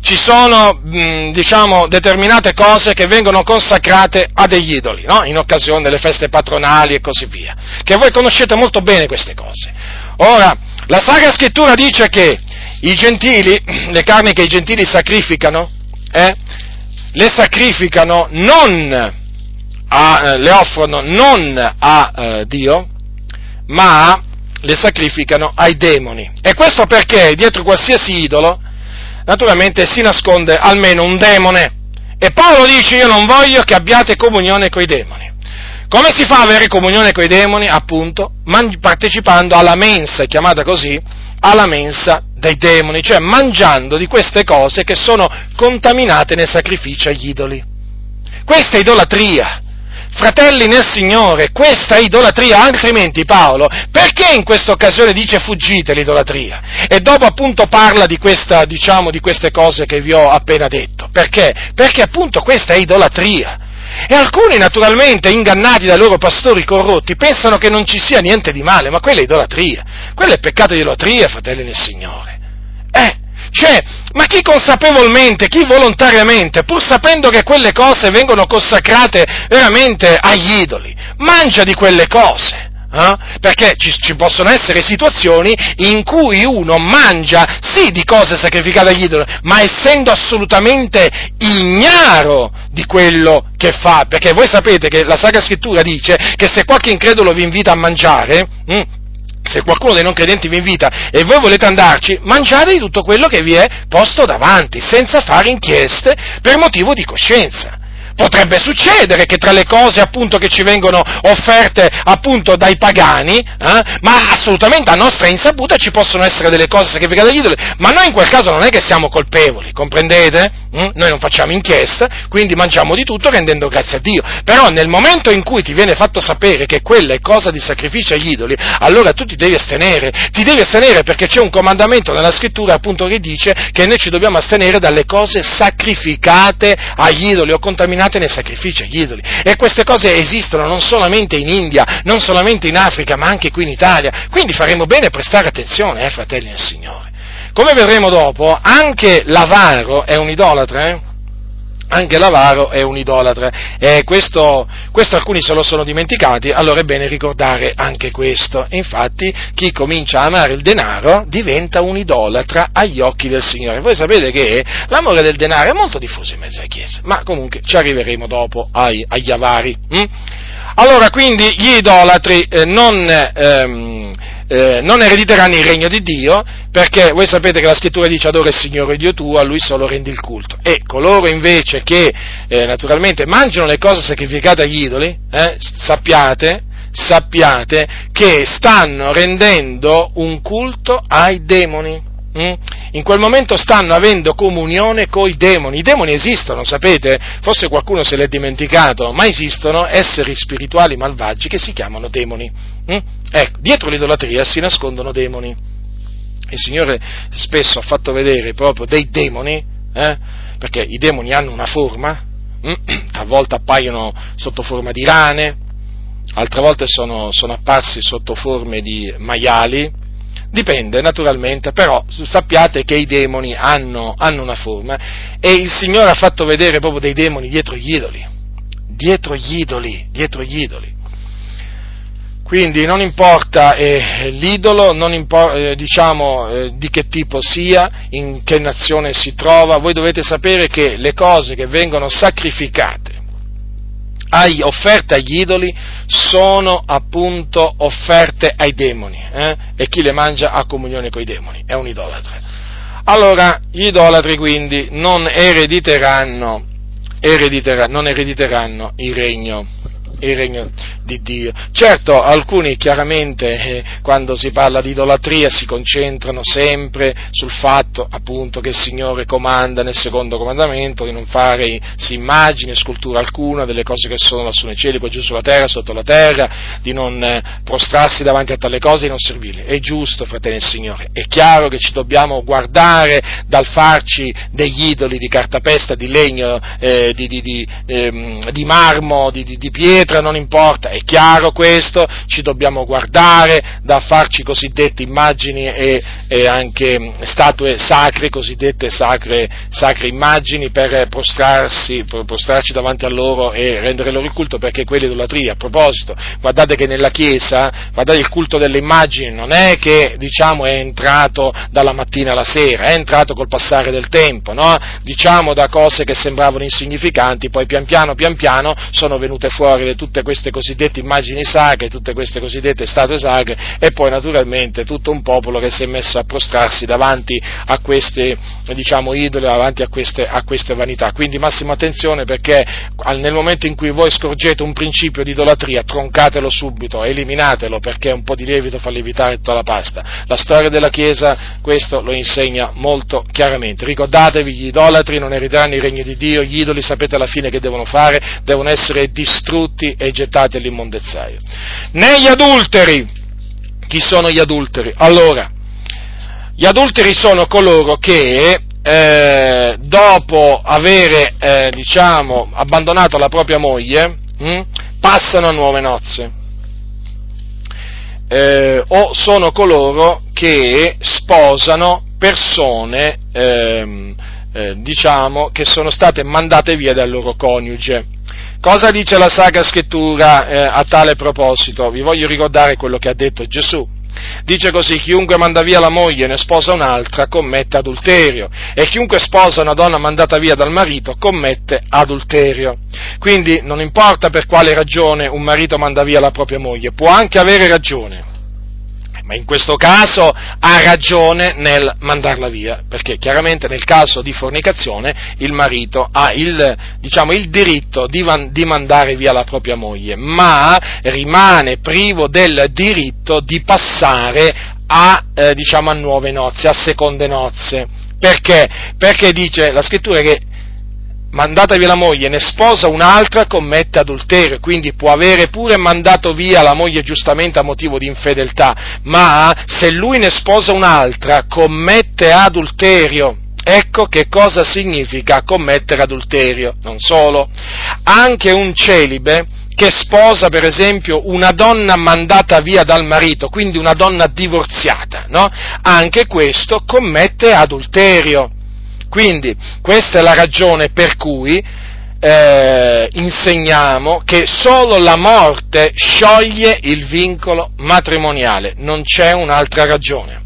ci sono, diciamo, determinate cose che vengono consacrate a degli idoli, no? in occasione delle feste patronali e così via, che voi conoscete molto bene queste cose. Ora, la Sacra Scrittura dice che i gentili, *clears throat* le carni che i gentili sacrificano, eh, le sacrificano non a, eh, le offrono non a eh, Dio, ma le sacrificano ai demoni. E questo perché dietro qualsiasi idolo, naturalmente, si nasconde almeno un demone. E Paolo dice io non voglio che abbiate comunione con i demoni. Come si fa ad avere comunione con i demoni? Appunto, man- partecipando alla mensa, chiamata così, alla mensa dei demoni, cioè mangiando di queste cose che sono contaminate nel sacrificio agli idoli. Questa è idolatria. Fratelli nel Signore, questa idolatria, altrimenti Paolo, perché in questa occasione dice fuggite l'idolatria? E dopo appunto parla di, questa, diciamo, di queste cose che vi ho appena detto. Perché? Perché appunto questa è idolatria. E alcuni naturalmente, ingannati dai loro pastori corrotti, pensano che non ci sia niente di male, ma quella è idolatria. Quello è peccato di idolatria, fratelli nel Signore. Cioè, ma chi consapevolmente, chi volontariamente, pur sapendo che quelle cose vengono consacrate veramente agli idoli, mangia di quelle cose, Eh? Perché ci, ci, possono essere situazioni in cui uno mangia sì di cose sacrificate agli idoli, ma essendo assolutamente ignaro di quello che fa. Perché voi sapete che la Sacra Scrittura dice che se qualche incredulo vi invita a mangiare, hm, se qualcuno dei non credenti vi invita e voi volete andarci, mangiate di tutto quello che vi è posto davanti, senza fare inchieste per motivo di coscienza. Potrebbe succedere che tra le cose appunto che ci vengono offerte appunto dai pagani, eh, ma assolutamente a nostra insaputa ci possono essere delle cose sacrificate agli idoli, ma noi in quel caso non è che siamo colpevoli, comprendete? Mm? Noi non facciamo inchiesta, quindi mangiamo di tutto rendendo grazie a Dio. Però nel momento in cui ti viene fatto sapere che quella è cosa di sacrificio agli idoli, allora tu ti devi astenere, ti devi astenere perché c'è un comandamento nella scrittura appunto che dice che noi ci dobbiamo astenere dalle cose sacrificate agli idoli o contaminate contaminate nei sacrifici agli idoli. E queste cose esistono non solamente in India, non solamente in Africa, ma anche qui in Italia. Quindi faremo bene a prestare attenzione, eh, fratelli del Signore. Come vedremo dopo, anche l'avaro è un idolatra, eh? Anche l'avaro è un idolatra e questo, questo, alcuni se lo sono dimenticati, allora è bene ricordare anche questo. Infatti chi comincia a amare il denaro diventa un idolatra agli occhi del Signore. Voi sapete che l'amore del denaro è molto diffuso in mezzo alla Chiesa, ma comunque ci arriveremo dopo ai, agli avari. Hm? Allora quindi gli idolatri eh, non... Ehm, eh, non erediteranno il regno di Dio, perché voi sapete che la scrittura dice adora il Signore Dio tuo, a Lui solo rendi il culto. E coloro invece che eh, naturalmente mangiano le cose sacrificate agli idoli, eh, sappiate, sappiate che stanno rendendo un culto ai demoni. Mm? In quel momento stanno avendo comunione con i demoni. I demoni esistono, sapete? Forse qualcuno se l'è dimenticato, ma esistono esseri spirituali malvagi che si chiamano demoni. Mm? Ecco, dietro l'idolatria si nascondono demoni. Il Signore spesso ha fatto vedere proprio dei demoni, eh? perché i demoni hanno una forma, mm? *clears throat* talvolta appaiono sotto forma di rane, altre volte sono, sono apparsi sotto forme di maiali, Dipende naturalmente, però sappiate che i demoni hanno, hanno, una forma e il Signore ha fatto vedere proprio dei demoni dietro gli idoli, dietro gli idoli, dietro gli idoli. Quindi non importa eh, l'idolo, non impor- eh, diciamo eh, di che tipo sia, in che nazione si trova, voi dovete sapere che le cose che vengono sacrificate ai, offerte agli idoli sono appunto offerte ai demoni eh? e chi le mangia ha comunione con i demoni, è un idolatra. Allora, gli idolatri quindi non erediteranno, erediteranno, non erediteranno il regno il regno di Dio. Certo, alcuni chiaramente eh, quando si parla di idolatria si concentrano sempre sul fatto appunto che il Signore comanda nel secondo comandamento di non fare immagini, scultura alcuna delle cose che sono lassù nei cieli, qua giù sulla terra, sotto la terra, di non eh, prostrarsi davanti a tale cose e non servirli. È giusto, fratelli del Signore, è chiaro che ci dobbiamo guardare dal farci degli idoli di cartapesta, di legno, eh, di, di, di, ehm, di marmo, di pietra, pietra, non importa, è chiaro questo, ci dobbiamo guardare da farci cosiddette immagini e, e anche statue sacre, cosiddette sacre, sacre immagini per prostrarsi, prostrarci davanti a loro e rendere loro il culto perché quella è idolatria. A proposito, guardate che nella Chiesa, guardate il culto delle immagini non è che diciamo è entrato dalla mattina alla sera, è entrato col passare del tempo, no? diciamo da cose che sembravano insignificanti, poi pian piano, pian piano sono venute fuori le tutte queste cosiddette immagini sacre, tutte queste cosiddette statue sacre e poi naturalmente tutto un popolo che si è messo a prostrarsi davanti a queste diciamo, idoli, davanti a queste, a queste vanità. Quindi massima attenzione perché nel momento in cui voi scorgete un principio di idolatria, troncatelo subito, eliminatelo perché un po' di lievito fa lievitare tutta la pasta. La storia della Chiesa questo lo insegna molto chiaramente. Ricordatevi, gli idolatri non erediteranno il regno di Dio, gli idoli sapete alla fine che devono fare, devono essere distrutti e gettati all'immondezzaio. Negli adulteri, chi sono gli adulteri? Allora, gli adulteri sono coloro che eh, dopo avere eh, diciamo, abbandonato la propria moglie hm, passano a nuove nozze. Eh, o sono coloro che sposano persone ehm, eh, diciamo, che sono state mandate via dal loro coniuge Cosa dice la Sacra Scrittura eh, a tale proposito? Vi voglio ricordare quello che ha detto Gesù. Dice così, chiunque manda via la moglie e ne sposa un'altra commette adulterio e chiunque sposa una donna mandata via dal marito commette adulterio. Quindi non importa per quale ragione un marito manda via la propria moglie, può anche avere ragione, ma in questo caso ha ragione nel mandarla via, perché chiaramente nel caso di fornicazione il marito ha il, diciamo, il diritto di, di, mandare via la propria moglie, ma rimane privo del diritto di passare a, eh, diciamo, a nuove nozze, a seconde nozze. Perché? Perché dice la scrittura che mandata via la moglie, ne sposa un'altra, commette adulterio, quindi può avere pure mandato via la moglie giustamente a motivo di infedeltà, ma se lui ne sposa un'altra, commette adulterio. Ecco che cosa significa commettere adulterio. Non solo, anche un celibe che sposa per esempio una donna mandata via dal marito, quindi una donna divorziata, no? Anche questo commette adulterio. Quindi questa è la ragione per cui eh, insegniamo che solo la morte scioglie il vincolo matrimoniale, non c'è un'altra ragione.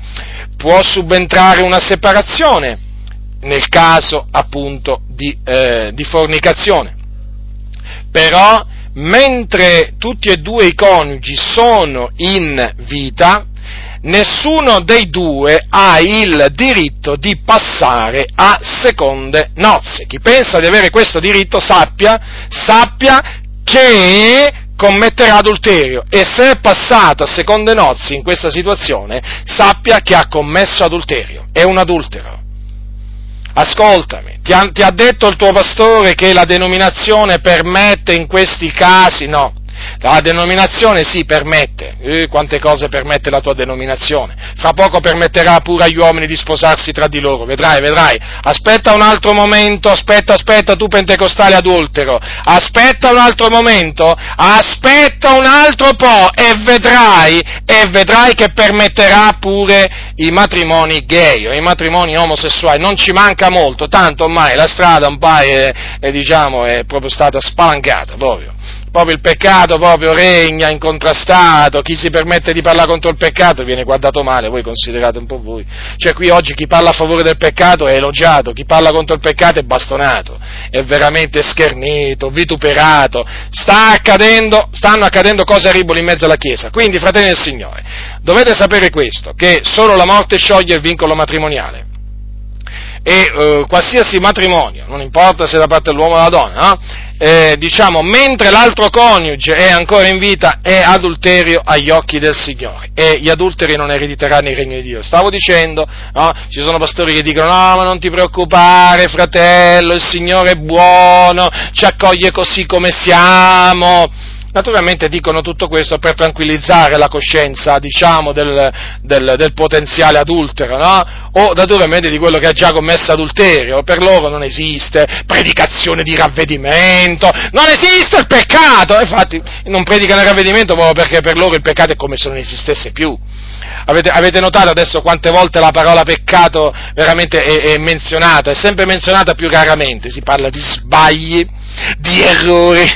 Può subentrare una separazione nel caso appunto di, eh, di fornicazione, però mentre tutti e due i coniugi sono in vita, nessuno dei due ha il diritto di passare a seconde nozze. Chi pensa di avere questo diritto sappia, sappia che commetterà adulterio e se è passato a seconde nozze in questa situazione, sappia che ha commesso adulterio, è un adultero. Ascoltami, ti ha, ti ha detto il tuo pastore che la denominazione permette in questi casi? No, la denominazione sì, permette. Eh, quante cose permette la tua denominazione? Fra poco permetterà pure agli uomini di sposarsi tra di loro, vedrai, vedrai. Aspetta un altro momento, aspetta, aspetta, tu pentecostale adultero. Aspetta un altro momento, aspetta un altro po' e vedrai, e vedrai che permetterà pure i matrimoni gay o i matrimoni omosessuali. Non ci manca molto, tanto ormai la strada un po' è, è, diciamo, è proprio stata spalancata, proprio proprio il peccato proprio regna incontrastato, chi si permette di parlare contro il peccato viene guardato male, voi considerate un po' voi. Cioè qui oggi chi parla a favore del peccato è elogiato, chi parla contro il peccato è bastonato, è veramente schernito, vituperato, sta accadendo, stanno accadendo cose orribili in mezzo alla Chiesa. Quindi, fratelli del Signore, dovete sapere questo, che solo la morte scioglie il vincolo matrimoniale e eh, qualsiasi matrimonio, non importa se da parte dell'uomo o della donna, no? Eh, diciamo, mentre l'altro coniuge è ancora in vita, è adulterio agli occhi del Signore e gli adulteri non erediteranno il regno di Dio. Stavo dicendo, no? ci sono pastori che dicono no, ma non ti preoccupare fratello, il Signore è buono, ci accoglie così come siamo Naturalmente dicono tutto questo per tranquillizzare la coscienza, diciamo, del, del, del potenziale adultero, no? O naturalmente di quello che ha già commesso adulterio. Per loro non esiste predicazione di ravvedimento, non esiste il peccato. Infatti non predicano il ravvedimento proprio perché per loro il peccato è come se non esistesse più. Avete, avete, notato adesso quante volte la parola peccato veramente è, è, menzionata? È sempre menzionata più raramente, si parla di sbagli, di errori,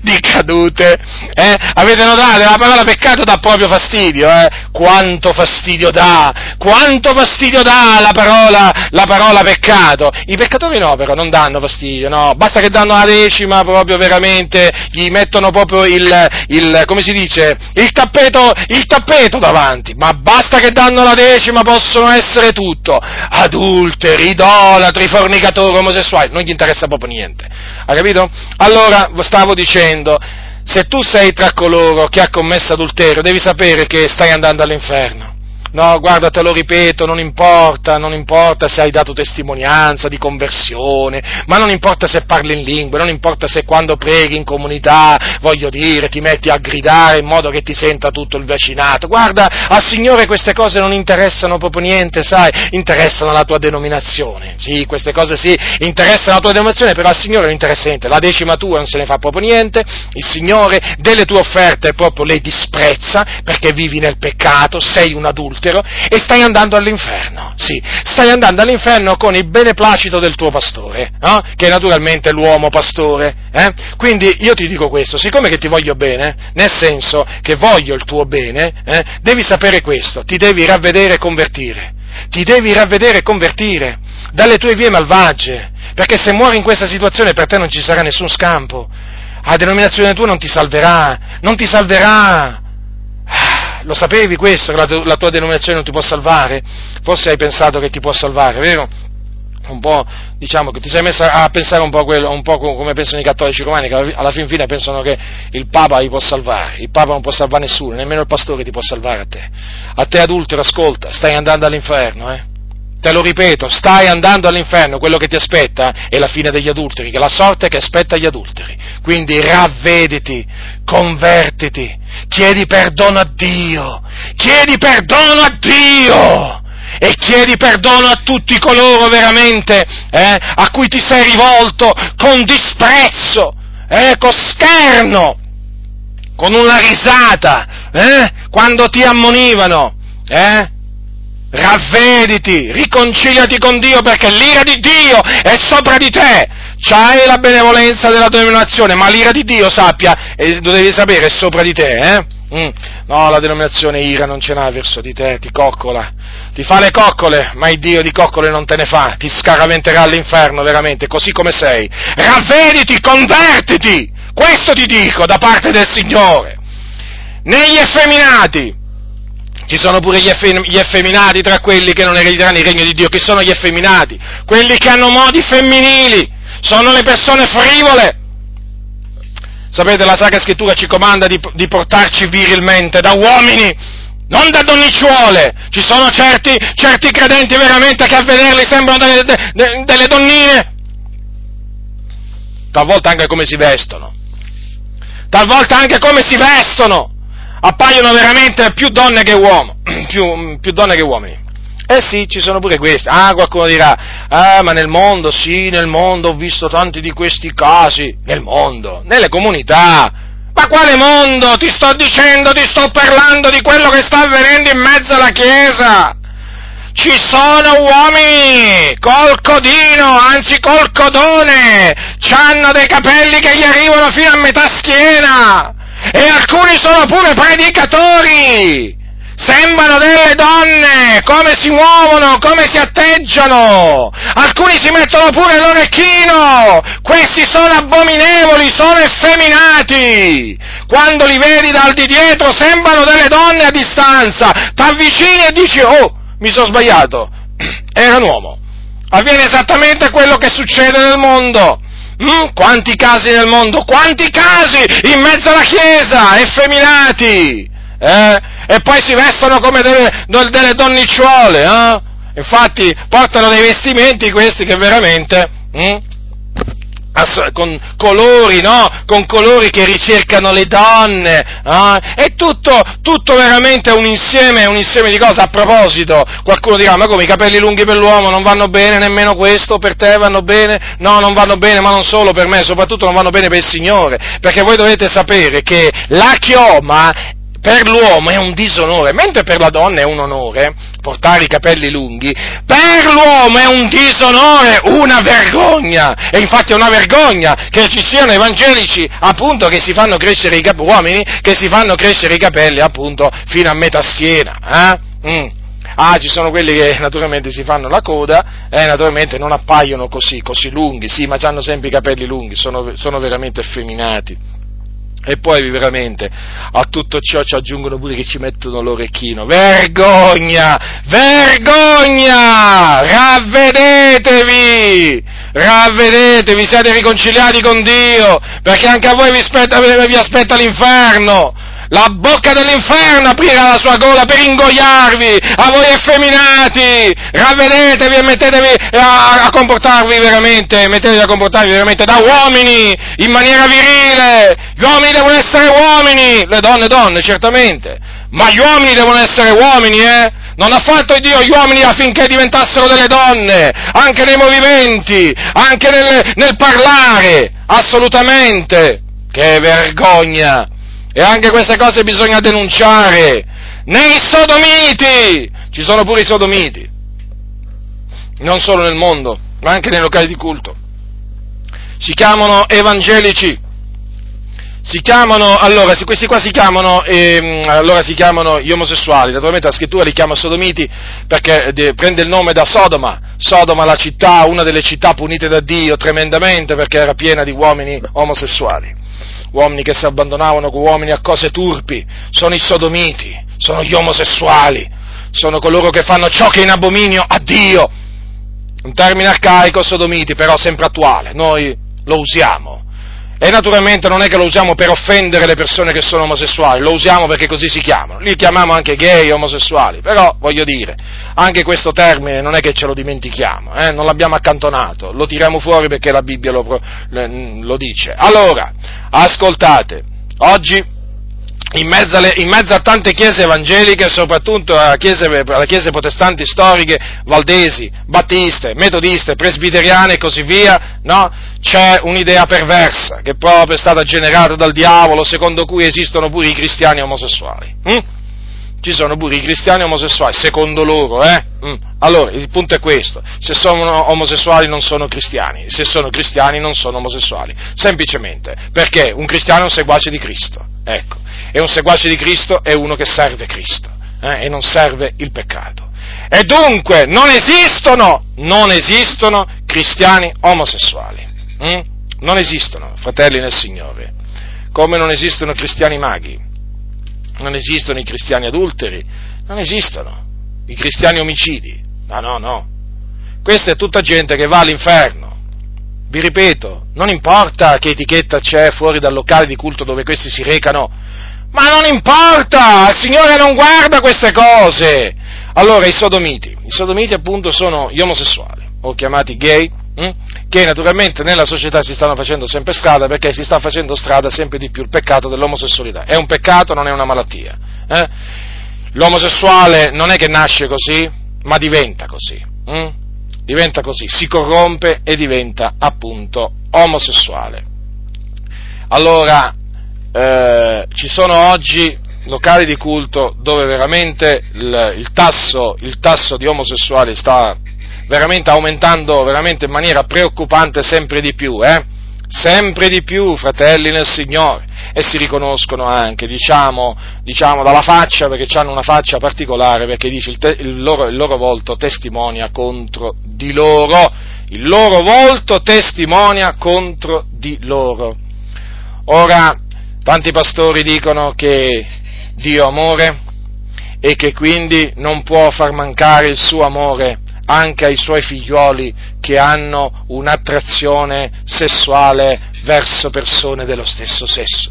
di cadute. Eh? Avete notato? La parola peccato dà proprio fastidio. Eh? Quanto fastidio dà? Quanto fastidio dà la parola, la parola peccato? I peccatori no, però, non danno fastidio, no. Basta che danno la decima, proprio veramente, gli mettono proprio il, il come si dice, il tappeto, il tappeto davanti. Ma basta che danno la decima, possono essere tutto. Adulteri, idolatri, fornicatori, omosessuali. Non gli interessa proprio niente. Ha capito? Allora, stavo dicendo, se tu sei tra coloro che ha commesso adulterio, devi sapere che stai andando all'inferno. No, guarda, te lo ripeto, non importa, non importa se hai dato testimonianza di conversione, ma non importa se parli in lingue, non importa se quando preghi in comunità, voglio dire, ti metti a gridare in modo che ti senta tutto il vicinato. Guarda, al Signore queste cose non interessano proprio niente, sai, interessano la tua denominazione. Sì, queste cose sì, interessano la tua denominazione, però al Signore non interessa niente. La decima tua non se ne fa proprio niente, il Signore delle tue offerte proprio le disprezza perché vivi nel peccato, sei un adulto adultero e stai andando all'inferno. Sì, stai andando all'inferno con il beneplacito del tuo pastore, no? che è naturalmente l'uomo pastore. Eh? Quindi io ti dico questo, siccome che ti voglio bene, nel senso che voglio il tuo bene, eh, devi sapere questo, ti devi ravvedere e convertire. Ti devi ravvedere e convertire dalle tue vie malvagie, perché se muori in questa situazione per te non ci sarà nessun scampo. La denominazione tua non ti salverà, non ti salverà. Lo sapevi questo, che la, tua denominazione non ti può salvare? Forse hai pensato che ti può salvare, vero? un po', diciamo, che ti sei messo a pensare un po', quello, un po', come pensano i cattolici romani, che alla fin fine pensano che il Papa li può salvare, il Papa non può salvare nessuno, nemmeno il pastore ti può salvare a te. A te adultero, ascolta, stai andando all'inferno, eh? Te lo ripeto, stai andando all'inferno, quello che ti aspetta è la fine degli adulteri, che è la sorte che aspetta gli adulteri. Quindi ravvediti, convertiti, chiedi perdono a Dio, chiedi perdono a Dio! e chiedi perdono a tutti coloro veramente eh, a cui ti sei rivolto con disprezzo, eh, con scherno, con una risata, eh, quando ti ammonivano. Eh? Ravvediti, riconciliati con Dio perché l'ira di Dio è sopra di te. C'hai la benevolenza della denominazione, ma l'ira di Dio, sappia, e lo devi sapere, è sopra di te, eh? Mm. No, la denominazione ira non ce n'ha verso di te, ti coccola, ti fa le coccole, ma il Dio di coccole non te ne fa, ti scaraventerà all'inferno veramente, così come sei. Ravvediti, convertiti, questo ti dico da parte del Signore. Negli effeminati, ci sono pure gli, effem- gli, effeminati tra quelli che non erediteranno il regno di Dio, che sono gli effeminati, quelli che hanno modi femminili, sono le persone frivole, Sapete, la Sacra Scrittura ci comanda di, di portarci virilmente da uomini, non da donnicciuole. Ci sono certi, certi credenti veramente che a vederli sembrano delle, de, delle donnine. Talvolta anche come si vestono. Talvolta anche come si vestono. Appaiono veramente più donne che uomini. *clears throat* Più, più donne che uomini. Eh sì, ci sono pure questi. Ah, qualcuno dirà, ah, ma nel mondo, sì, nel mondo ho visto tanti di questi casi. Nel mondo, nelle comunità. Ma quale mondo? Ti sto dicendo, ti sto parlando di quello che sta avvenendo in mezzo alla Chiesa. Ci sono uomini col codino, anzi col codone, hanno dei capelli che gli arrivano fino a metà schiena e alcuni sono pure predicatori. Sembrano delle donne, come si muovono, come si atteggiano, alcuni si mettono pure l'orecchino, questi sono abominevoli, sono effeminati, quando li vedi dal di dietro sembrano delle donne a distanza, ti avvicini e dici, oh, mi sono sbagliato, *clears throat* era un uomo. Avviene esattamente quello che succede nel mondo. Mm, quanti casi nel mondo, quanti casi in mezzo alla Chiesa, effeminati! Eh? e poi si vestono come delle, delle donnicciuole, eh? infatti portano dei vestimenti questi che veramente... Hm? Con colori, no? Con colori che ricercano le donne, eh? è tutto, tutto veramente un insieme, un insieme di cose. A proposito, qualcuno dirà, ma come i capelli lunghi per l'uomo non vanno bene, nemmeno questo per te vanno bene? No, non vanno bene, ma non solo per me, soprattutto non vanno bene per il Signore, perché voi dovete sapere che la chioma per l'uomo è un disonore, mentre per la donna è un onore portare i capelli lunghi, per l'uomo è un disonore, una vergogna, e infatti è una vergogna che ci siano evangelici appunto che si fanno crescere i capelli, uomini che si fanno crescere i capelli appunto fino a metà schiena, eh? mm. Ah, ci sono quelli che naturalmente si fanno la coda eh, naturalmente non appaiono così, così lunghi, sì, ma hanno sempre i capelli lunghi, sono, sono veramente effeminati. E poi veramente a tutto ciò ci aggiungono pure che ci mettono l'orecchino. Vergogna! Vergogna! Ravvedetevi! Ravvedetevi, siete riconciliati con Dio, perché anche a voi vi aspetta, vi aspetta l'inferno la bocca dell'inferno aprirà la sua gola per ingoiarvi, a voi effeminati, ravvedetevi e mettetevi a, a comportarvi veramente, mettetevi a comportarvi veramente da uomini, in maniera virile, gli uomini devono essere uomini, le donne donne, certamente, ma gli uomini devono essere uomini, eh? Non ha fatto Dio gli uomini affinché diventassero delle donne, anche nei movimenti, anche nel, nel parlare, assolutamente. Che vergogna! E anche queste cose bisogna denunciare. nei sodomiti! Ci sono pure i sodomiti, non solo nel mondo, ma anche nei locali di culto. Si chiamano evangelici, si chiamano, allora, questi qua si chiamano, eh, allora si chiamano gli omosessuali, naturalmente la scrittura li chiama sodomiti perché de, prende il nome da Sodoma, Sodoma la città, una delle città punite da Dio tremendamente perché era piena di uomini omosessuali, uomini che si abbandonavano con uomini a cose turpi, sono i sodomiti, sono gli omosessuali, sono coloro che fanno ciò che è in abominio a Dio, un termine arcaico, sodomiti, però sempre attuale, noi lo usiamo e naturalmente non è che lo usiamo per offendere le persone che sono omosessuali, lo usiamo perché così si chiamano. Li chiamiamo anche gay, omosessuali, però voglio dire, anche questo termine non è che ce lo dimentichiamo, eh? non l'abbiamo accantonato, lo tiriamo fuori perché la Bibbia lo, lo dice. Allora, ascoltate, oggi in mezzo, alle, in mezzo, a tante chiese evangeliche, soprattutto alle chiese, chiese, protestanti storiche, valdesi, battiste, metodiste, presbiteriane e così via, no? c'è un'idea perversa che proprio è stata generata dal diavolo, secondo cui esistono pure i cristiani omosessuali. Hm? Ci sono pure i cristiani omosessuali, secondo loro, eh? Hm? Allora, il punto è questo, se sono omosessuali non sono cristiani, se sono cristiani non sono omosessuali, semplicemente perché un cristiano è un seguace di Cristo, ecco, e un seguace di Cristo è uno che serve Cristo eh? e non serve il peccato. E dunque non esistono, non esistono cristiani omosessuali. Mm? Non esistono, fratelli nel Signore, come non esistono cristiani maghi, non esistono i cristiani adulteri, non esistono i cristiani omicidi. No, no, no. Questa è tutta gente che va all'inferno. Vi ripeto, non importa che etichetta c'è fuori dal locale di culto dove questi si recano, ma non importa, il Signore non guarda queste cose. Allora, i sodomiti, i sodomiti appunto sono gli omosessuali, o chiamati gay, hm? che naturalmente nella società si stanno facendo sempre strada perché si sta facendo strada sempre di più il peccato dell'omosessualità. È un peccato, non è una malattia. Eh? L'omosessuale non è che nasce così, ma diventa così. Hm? Diventa così, si corrompe e diventa appunto omosessuale. Allora, eh, ci sono oggi locali di culto dove veramente il, il, tasso, il tasso di omosessuali sta veramente aumentando veramente in maniera preoccupante sempre di più, eh? sempre di più, fratelli nel Signore, e si riconoscono anche, diciamo, diciamo dalla faccia, perché hanno una faccia particolare, perché dice il, te, il, loro, il loro volto testimonia contro di loro, il loro volto testimonia contro di loro. Ora, tanti pastori dicono che Dio amore e che quindi non può far mancare il suo amore anche ai suoi figlioli che hanno un'attrazione sessuale verso persone dello stesso sesso.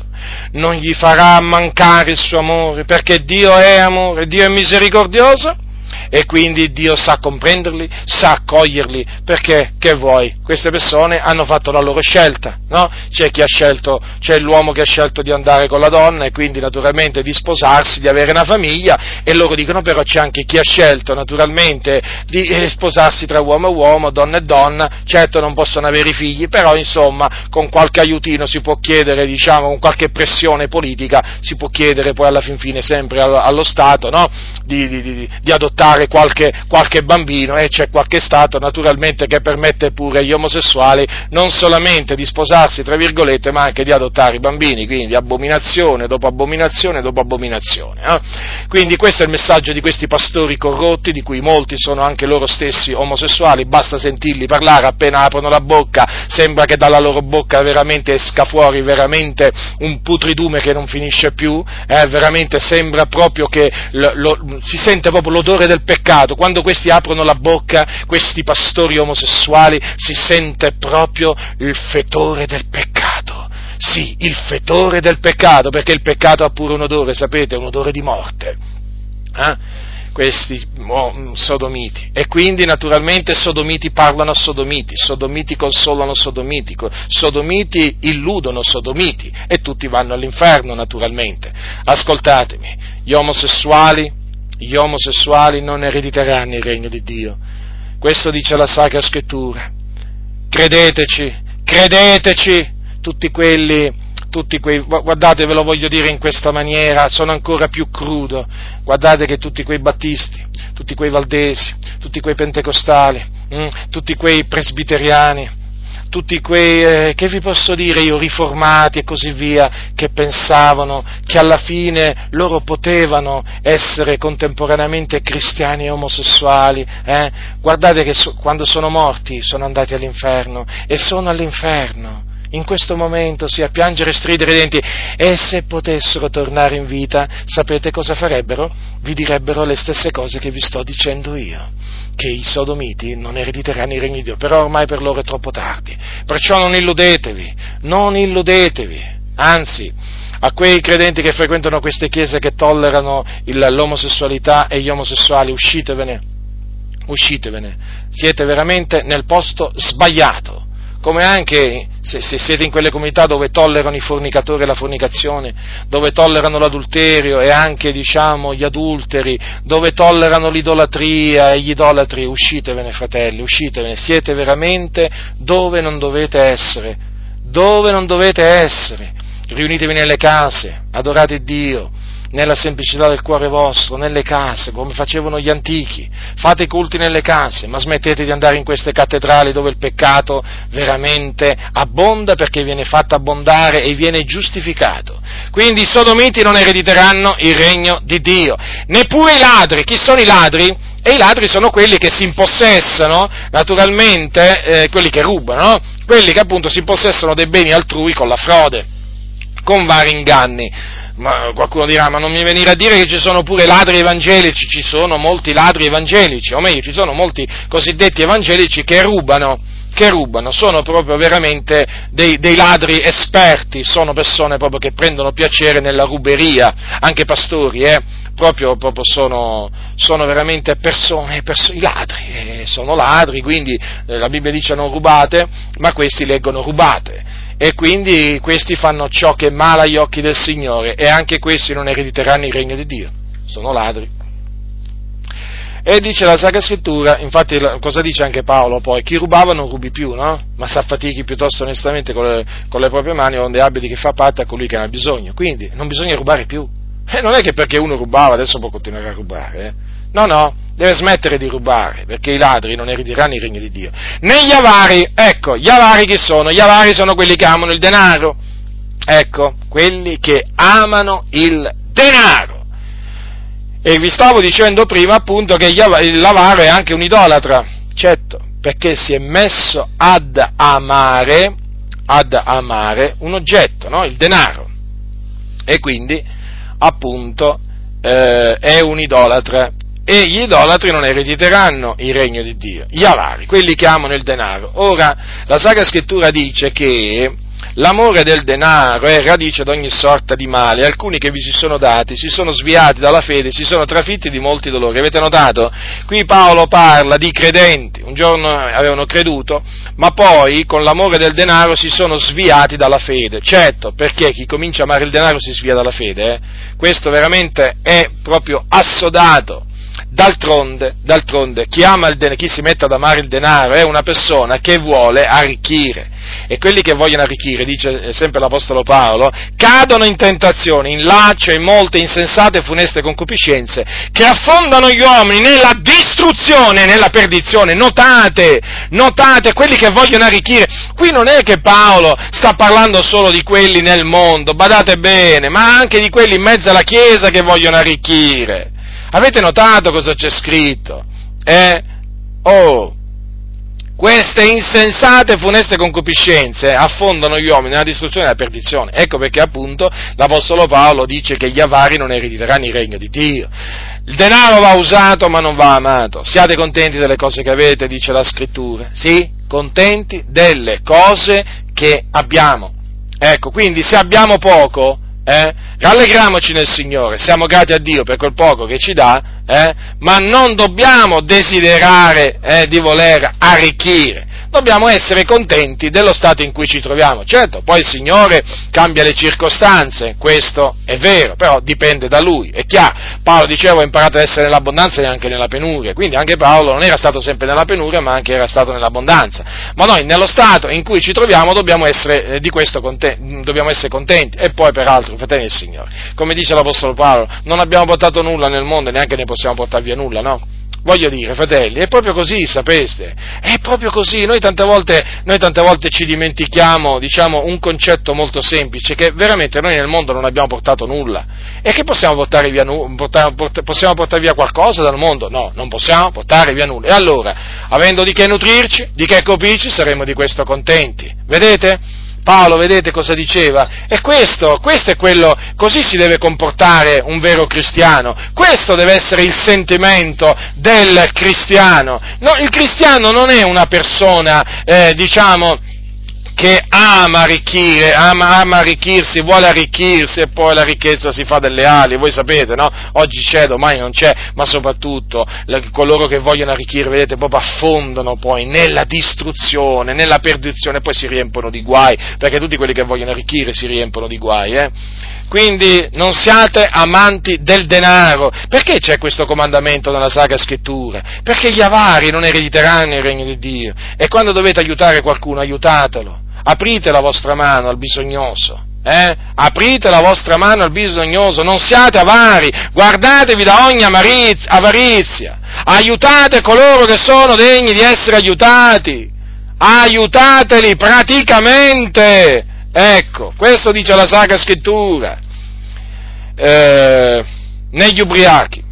Non gli farà mancare il suo amore perché Dio è amore, Dio è misericordioso e quindi Dio sa comprenderli, sa accoglierli, perché che vuoi? Queste persone hanno fatto la loro scelta, no? C'è chi ha scelto, c'è l'uomo che ha scelto di andare con la donna e quindi naturalmente di sposarsi, di avere una famiglia e loro dicono però c'è anche chi ha scelto naturalmente di eh, sposarsi tra uomo e uomo, donna e donna, certo non possono avere figli, però insomma con qualche aiutino si può chiedere, diciamo, con qualche pressione politica si può chiedere poi alla fin fine sempre allo Stato, no? di, di, di, di adottare adottare qualche, qualche bambino e c'è qualche Stato naturalmente che permette pure agli omosessuali non solamente di sposarsi, tra virgolette, ma anche di adottare i bambini, quindi abominazione dopo abominazione dopo abominazione. Eh? Quindi questo è il messaggio di questi pastori corrotti, di cui molti sono anche loro stessi omosessuali, basta sentirli parlare appena aprono la bocca, sembra che dalla loro bocca veramente esca fuori veramente un putridume che non finisce più, eh? veramente sembra proprio che lo, lo, si sente proprio l'odore del peccato, quando questi aprono la bocca, questi pastori omosessuali, si sente proprio il fetore del peccato. Sì, il fetore del peccato, perché il peccato ha pure un odore, sapete, un odore di morte. Eh? questi oh, sodomiti. E quindi naturalmente sodomiti parlano a sodomiti, sodomiti consolano sodomiti, sodomiti illudono sodomiti e tutti vanno all'inferno naturalmente. Ascoltatemi, gli omosessuali gli omosessuali non erediteranno il regno di Dio. Questo dice la Sacra Scrittura. Credeteci, credeteci, tutti quelli, tutti quei, guardate ve lo voglio dire in questa maniera, sono ancora più crudo, guardate che tutti quei battisti, tutti quei valdesi, tutti quei pentecostali, mh, mm, tutti quei presbiteriani, tutti quei, eh, che vi posso dire io, riformati e così via, che pensavano che alla fine loro potevano essere contemporaneamente cristiani e omosessuali. Eh? Guardate che so, quando sono morti sono andati all'inferno e sono all'inferno in questo momento, sì, a piangere e stridere i denti, e se potessero tornare in vita, sapete cosa farebbero? Vi direbbero le stesse cose che vi sto dicendo io, che i sodomiti non erediteranno il regno di Dio, però ormai per loro è troppo tardi. Perciò non illudetevi, non illudetevi, anzi, a quei credenti che frequentano queste chiese che tollerano il, l'omosessualità e gli omosessuali, uscitevene, uscitevene, siete veramente nel posto sbagliato. Come anche se, se, siete in quelle comunità dove tollerano i fornicatori e la fornicazione, dove tollerano l'adulterio e anche diciamo gli adulteri, dove tollerano l'idolatria e gli idolatri, uscitevene fratelli, uscitevene, siete veramente dove non dovete essere, dove non dovete essere, riunitevi nelle case, adorate Dio, nella semplicità del cuore vostro, nelle case, come facevano gli antichi. Fate i culti nelle case, ma smettete di andare in queste cattedrali dove il peccato veramente abbonda perché viene fatto abbondare e viene giustificato. Quindi i sodomiti non erediteranno il regno di Dio. Neppure i ladri. Chi sono i ladri? E i ladri sono quelli che si impossessano, naturalmente, eh, quelli che rubano, no? quelli che appunto si impossessano dei beni altrui con la frode, con vari inganni. Ma qualcuno dirà, ma non mi venire a dire che ci sono pure ladri evangelici, ci sono molti ladri evangelici, o meglio, ci sono molti cosiddetti evangelici che rubano, che rubano, sono proprio veramente dei, dei ladri esperti, sono persone proprio che prendono piacere nella ruberia, anche pastori, eh, proprio, proprio sono, sono, veramente persone, i ladri, eh, sono ladri, quindi eh, la Bibbia dice non rubate, ma questi leggono rubate e quindi questi fanno ciò che è male agli occhi del Signore e anche questi non erediteranno il regno di Dio, sono ladri. E dice la Sacra Scrittura, infatti cosa dice anche Paolo poi? Chi rubava non rubi più, no? Ma s'affatichi piuttosto onestamente con le, con le proprie mani onde abbia di che fa parte a colui che ne ha bisogno. Quindi non bisogna rubare più. E non è che perché uno rubava adesso può continuare a rubare, eh? No, no, deve smettere di rubare, perché i ladri non erediteranno il regno di Dio. Né gli avari, ecco, gli avari chi sono? Gli avari sono quelli che amano il denaro. Ecco, quelli che amano il denaro. E vi stavo dicendo prima appunto che l'avaro è anche un idolatra, certo, perché si è messo ad amare, ad amare un oggetto, no? il denaro. E quindi, appunto, eh, è un idolatra e gli idolatri non erediteranno il regno di Dio, gli avari, quelli che amano il denaro. Ora, la Sacra Scrittura dice che l'amore del denaro è radice di ogni sorta di male, alcuni che vi si sono dati si sono sviati dalla fede, si sono trafitti di molti dolori. Avete notato? Qui Paolo parla di credenti, un giorno avevano creduto, ma poi con l'amore del denaro si sono sviati dalla fede. Certo, perché chi comincia a amare il denaro si svia dalla fede, eh? questo veramente è proprio assodato. D'altronde, d'altronde chi, denaro, chi si mette ad amare il denaro è una persona che vuole arricchire. E quelli che vogliono arricchire, dice sempre l'Apostolo Paolo, cadono in tentazioni, in laccio, in molte insensate e funeste concupiscenze, che affondano gli uomini nella distruzione, nella perdizione. Notate, notate, quelli che vogliono arricchire. Qui non è che Paolo sta parlando solo di quelli nel mondo, badate bene, ma anche di quelli in mezzo alla Chiesa che vogliono arricchire. Avete notato cosa c'è scritto? Eh? Oh, queste insensate e funeste concupiscenze affondano gli uomini nella distruzione e nella perdizione. Ecco perché appunto l'Apostolo Paolo dice che gli avari non erediteranno il regno di Dio. Il denaro va usato ma non va amato. Siate contenti delle cose che avete, dice la scrittura. Sì? Contenti delle cose che abbiamo. Ecco, quindi se abbiamo poco, eh? Rallegriamoci nel Signore, siamo grati a Dio per quel poco che ci dà, eh? ma non dobbiamo desiderare eh, di voler arricchire, dobbiamo essere contenti dello stato in cui ci troviamo. Certo, poi il Signore cambia le circostanze, questo è vero, però dipende da Lui, è chiaro. Paolo diceva ho imparato ad essere nell'abbondanza e anche nella penuria, quindi anche Paolo non era stato sempre nella penuria, ma anche era stato nell'abbondanza. Ma noi nello stato in cui ci troviamo dobbiamo essere eh, di questo contenti, dobbiamo essere contenti. E poi peraltro, fratelli del Signore, come dice l'Apostolo Paolo, non abbiamo portato nulla nel mondo e neanche ne possiamo portare via nulla, no? Voglio dire, fratelli, è proprio così, sapeste, è proprio così. Noi tante volte, noi tante volte ci dimentichiamo, diciamo, un concetto molto semplice, che veramente noi nel mondo non abbiamo portato nulla. E che possiamo portare via, portare, possiamo portare via qualcosa dal mondo? No, non possiamo portare via nulla. E allora, avendo di che nutrirci, di che coprirci, saremo di questo contenti. Vedete? Paolo, vedete cosa diceva? E questo, questo è quello, così si deve comportare un vero cristiano. Questo deve essere il sentimento del cristiano. No, il cristiano non è una persona, eh, diciamo, che ama arricchire, ama, ama, arricchirsi, vuole arricchirsi e poi la ricchezza si fa delle ali, voi sapete, no? Oggi c'è, domani non c'è, ma soprattutto coloro che vogliono arricchire, vedete, proprio affondano poi nella distruzione, nella perdizione poi si riempono di guai, perché tutti quelli che vogliono arricchire si riempono di guai, eh? Quindi non siate amanti del denaro. Perché c'è questo comandamento nella Sacra Scrittura? Perché gli avari non erediteranno il regno di Dio. E quando dovete aiutare qualcuno, aiutatelo aprite la vostra mano al bisognoso. Eh? Aprite la vostra mano al bisognoso, non siate avari, guardatevi da ogni avarizia, aiutate coloro che sono degni di essere aiutati, aiutateli praticamente. Ecco, questo dice la Sacra Scrittura. Eh, negli ubriachi,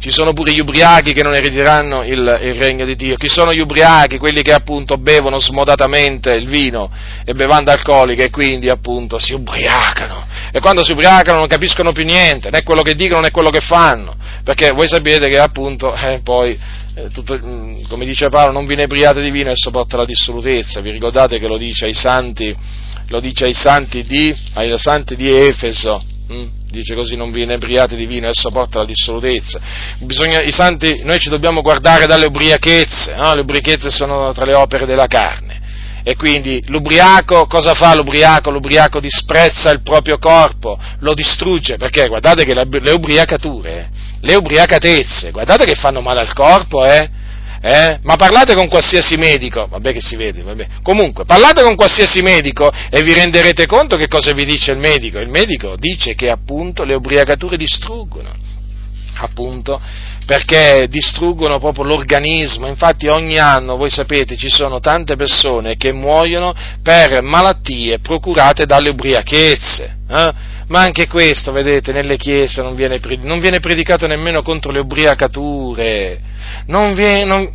ci sono pure gli ubriachi che non erediteranno il, il, regno di Dio. Chi sono gli ubriachi? Quelli che appunto bevono smodatamente il vino e bevande alcoliche e quindi appunto si ubriacano. E quando si ubriacano non capiscono più niente, né quello che dicono né quello che fanno. Perché voi sapete che appunto eh, poi, eh, tutto, mm, come dice Paolo, non vi inebriate di vino e sopporta la dissolutezza. Vi ricordate che lo dice ai santi, lo dice ai santi di, ai santi di Efeso. Hm? dice così non vi inebriate di vino, esso porta la dissolutezza. Bisogna, i santi, noi ci dobbiamo guardare dalle ubriachezze, no? le ubriachezze sono tra le opere della carne. E quindi l'ubriaco, cosa fa l'ubriaco? L'ubriaco disprezza il proprio corpo, lo distrugge, perché guardate che le ubriacature, le ubriacatezze, guardate che fanno male al corpo, eh? Eh? Ma parlate con qualsiasi medico, vabbè che si vede, vabbè. Comunque, parlate con qualsiasi medico e vi renderete conto che cosa vi dice il medico. Il medico dice che appunto le ubriacature distruggono, appunto, perché distruggono proprio l'organismo. Infatti ogni anno, voi sapete, ci sono tante persone che muoiono per malattie procurate dalle ubriachezze. Eh? Ma anche questo, vedete, nelle chiese non viene, non viene predicato nemmeno contro le ubriacature non viene, non,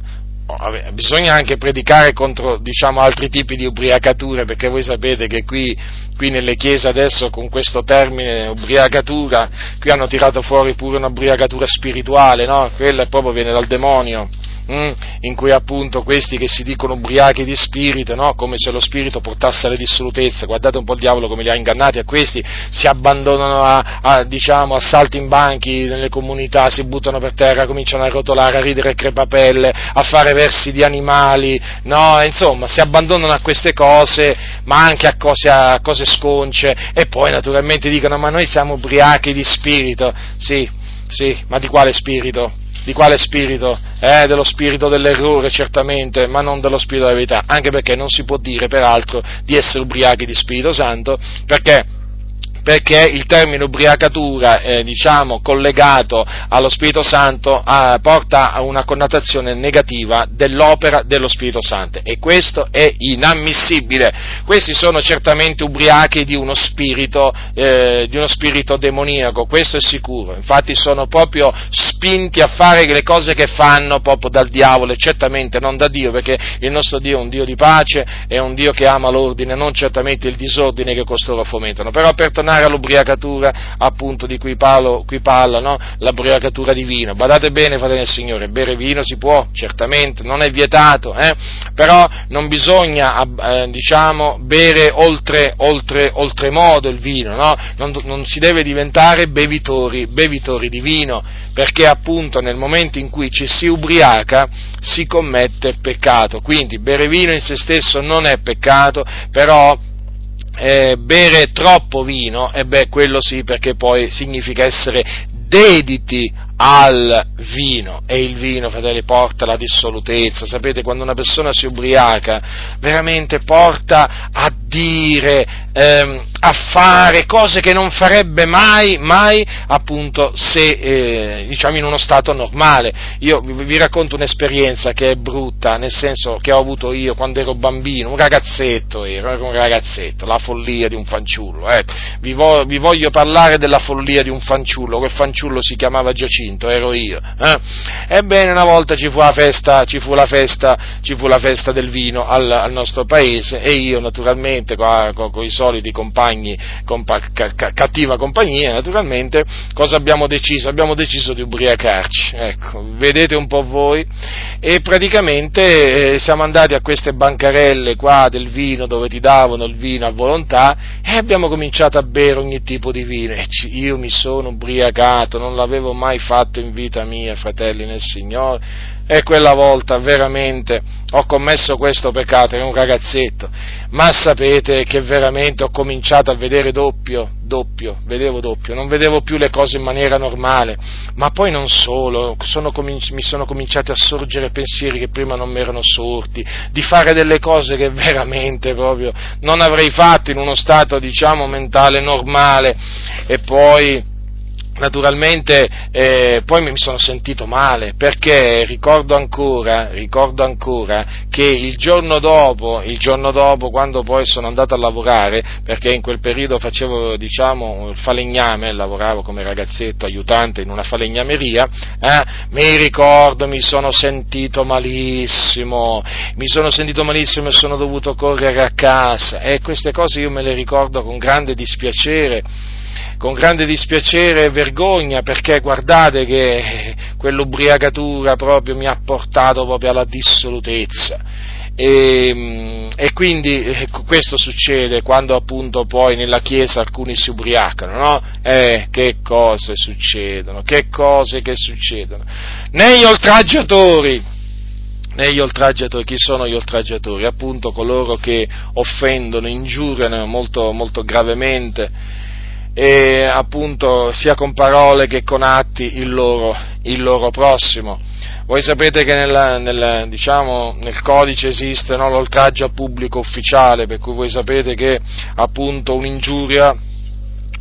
oh, bisogna anche predicare contro diciamo, altri tipi di ubriacature, perché voi sapete che qui, qui, nelle chiese adesso con questo termine ubriacatura, qui hanno tirato fuori pure una ubriacatura spirituale, no? Quella proprio viene dal demonio mm, in cui appunto questi che si dicono ubriachi di spirito, no? come se lo spirito portasse alle dissolutezze, guardate un po' il diavolo come li ha ingannati a questi, si abbandonano a, a, diciamo, a in banchi nelle comunità, si buttano per terra, cominciano a rotolare, a ridere crepapelle, a fare versi di animali, no? insomma si abbandonano a queste cose, ma anche a cose, a cose sconce e poi naturalmente dicono ma noi siamo ubriachi di spirito, sì, sì, ma di quale spirito? Di quale spirito? Eh, dello spirito dell'errore certamente, ma non dello spirito della verità, anche perché non si può dire peraltro di essere ubriachi di Spirito Santo, perché perché il termine ubriacatura, eh, diciamo, collegato allo Spirito Santo, eh, porta a una connotazione negativa dell'opera dello Spirito Santo e questo è inammissibile. Questi sono certamente ubriachi di uno spirito, eh, di uno spirito demoniaco, questo è sicuro. Infatti sono proprio spinti a fare le cose che fanno proprio dal diavolo e certamente non da Dio, perché il nostro Dio è un Dio di pace, è un Dio che ama l'ordine, non certamente il disordine che costoro fomentano. Però per tornare tornare all'ubriacatura appunto di cui, Paolo, qui parla, no? l'ubriacatura di vino. Badate bene, fratelli del Signore, bere vino si può, certamente, non è vietato, eh? però non bisogna, eh, diciamo, bere oltre, oltre, oltremodo il vino, no? non, non, si deve diventare bevitori, bevitori di vino, perché appunto nel momento in cui ci si ubriaca si commette peccato, quindi bere vino in se stesso non è peccato, però eh, bere troppo vino, e beh, quello sì, perché poi significa essere dediti al vino e il vino, fratelli, porta la dissolutezza. Sapete, quando una persona si ubriaca, veramente porta a dire, ehm, a fare cose che non farebbe mai, mai, appunto, se, eh, diciamo, in uno stato normale. Io vi racconto un'esperienza che è brutta, nel senso che ho avuto io quando ero bambino, un ragazzetto ero, ero un ragazzetto, la follia di un fanciullo, ecco. Vi, vo- vi voglio parlare della follia di un fanciullo, quel fanciullo si chiamava Giacinto Giacinto, ero io. Eh? Ebbene, una volta ci fu la festa, fu la festa, fu la festa del vino al, al, nostro paese e io naturalmente con, con, con i soliti compagni, compa, ca, ca, cattiva compagnia, naturalmente, cosa abbiamo deciso? Abbiamo deciso di ubriacarci, ecco, vedete un po' voi, e praticamente eh, siamo andati a queste bancarelle qua del vino dove ti davano il vino a volontà e abbiamo cominciato a bere ogni tipo di vino e io mi sono ubriacato, non l'avevo mai fatto fatto in vita mia, fratelli nel Signore, e quella volta veramente ho commesso questo peccato, ero un ragazzetto, ma sapete che veramente ho cominciato a vedere doppio, doppio, vedevo doppio, non vedevo più le cose in maniera normale, ma poi non solo, sono cominci- mi sono cominciati a sorgere pensieri che prima non mi erano sorti, di fare delle cose che *laughs* veramente proprio non avrei fatto in uno stato, diciamo, mentale normale, e poi naturalmente eh, poi mi sono sentito male perché ricordo ancora, ricordo ancora che il giorno, dopo, il giorno dopo, quando poi sono andato a lavorare, perché in quel periodo facevo diciamo il falegname, lavoravo come ragazzetto aiutante in una falegnameria, eh, mi ricordo, mi sono sentito malissimo, mi sono sentito malissimo e sono dovuto correre a casa. E queste cose io me le ricordo con grande dispiacere con grande dispiacere e vergogna perché guardate che quell'ubriacatura proprio mi ha portato proprio alla dissolutezza. E, e, quindi eh, questo succede quando appunto poi nella Chiesa alcuni si ubriacano, no? Eh, che cose succedono, che cose che succedono. Negli oltraggiatori, negli oltraggiatori, chi sono gli oltraggiatori? Appunto coloro che offendono, ingiuriano molto, molto gravemente e appunto sia con parole che con atti il loro, il loro prossimo. Voi sapete che nella, nel, diciamo, nel, codice esiste no, l'oltraggio a pubblico ufficiale, per cui voi sapete che appunto un'ingiuria,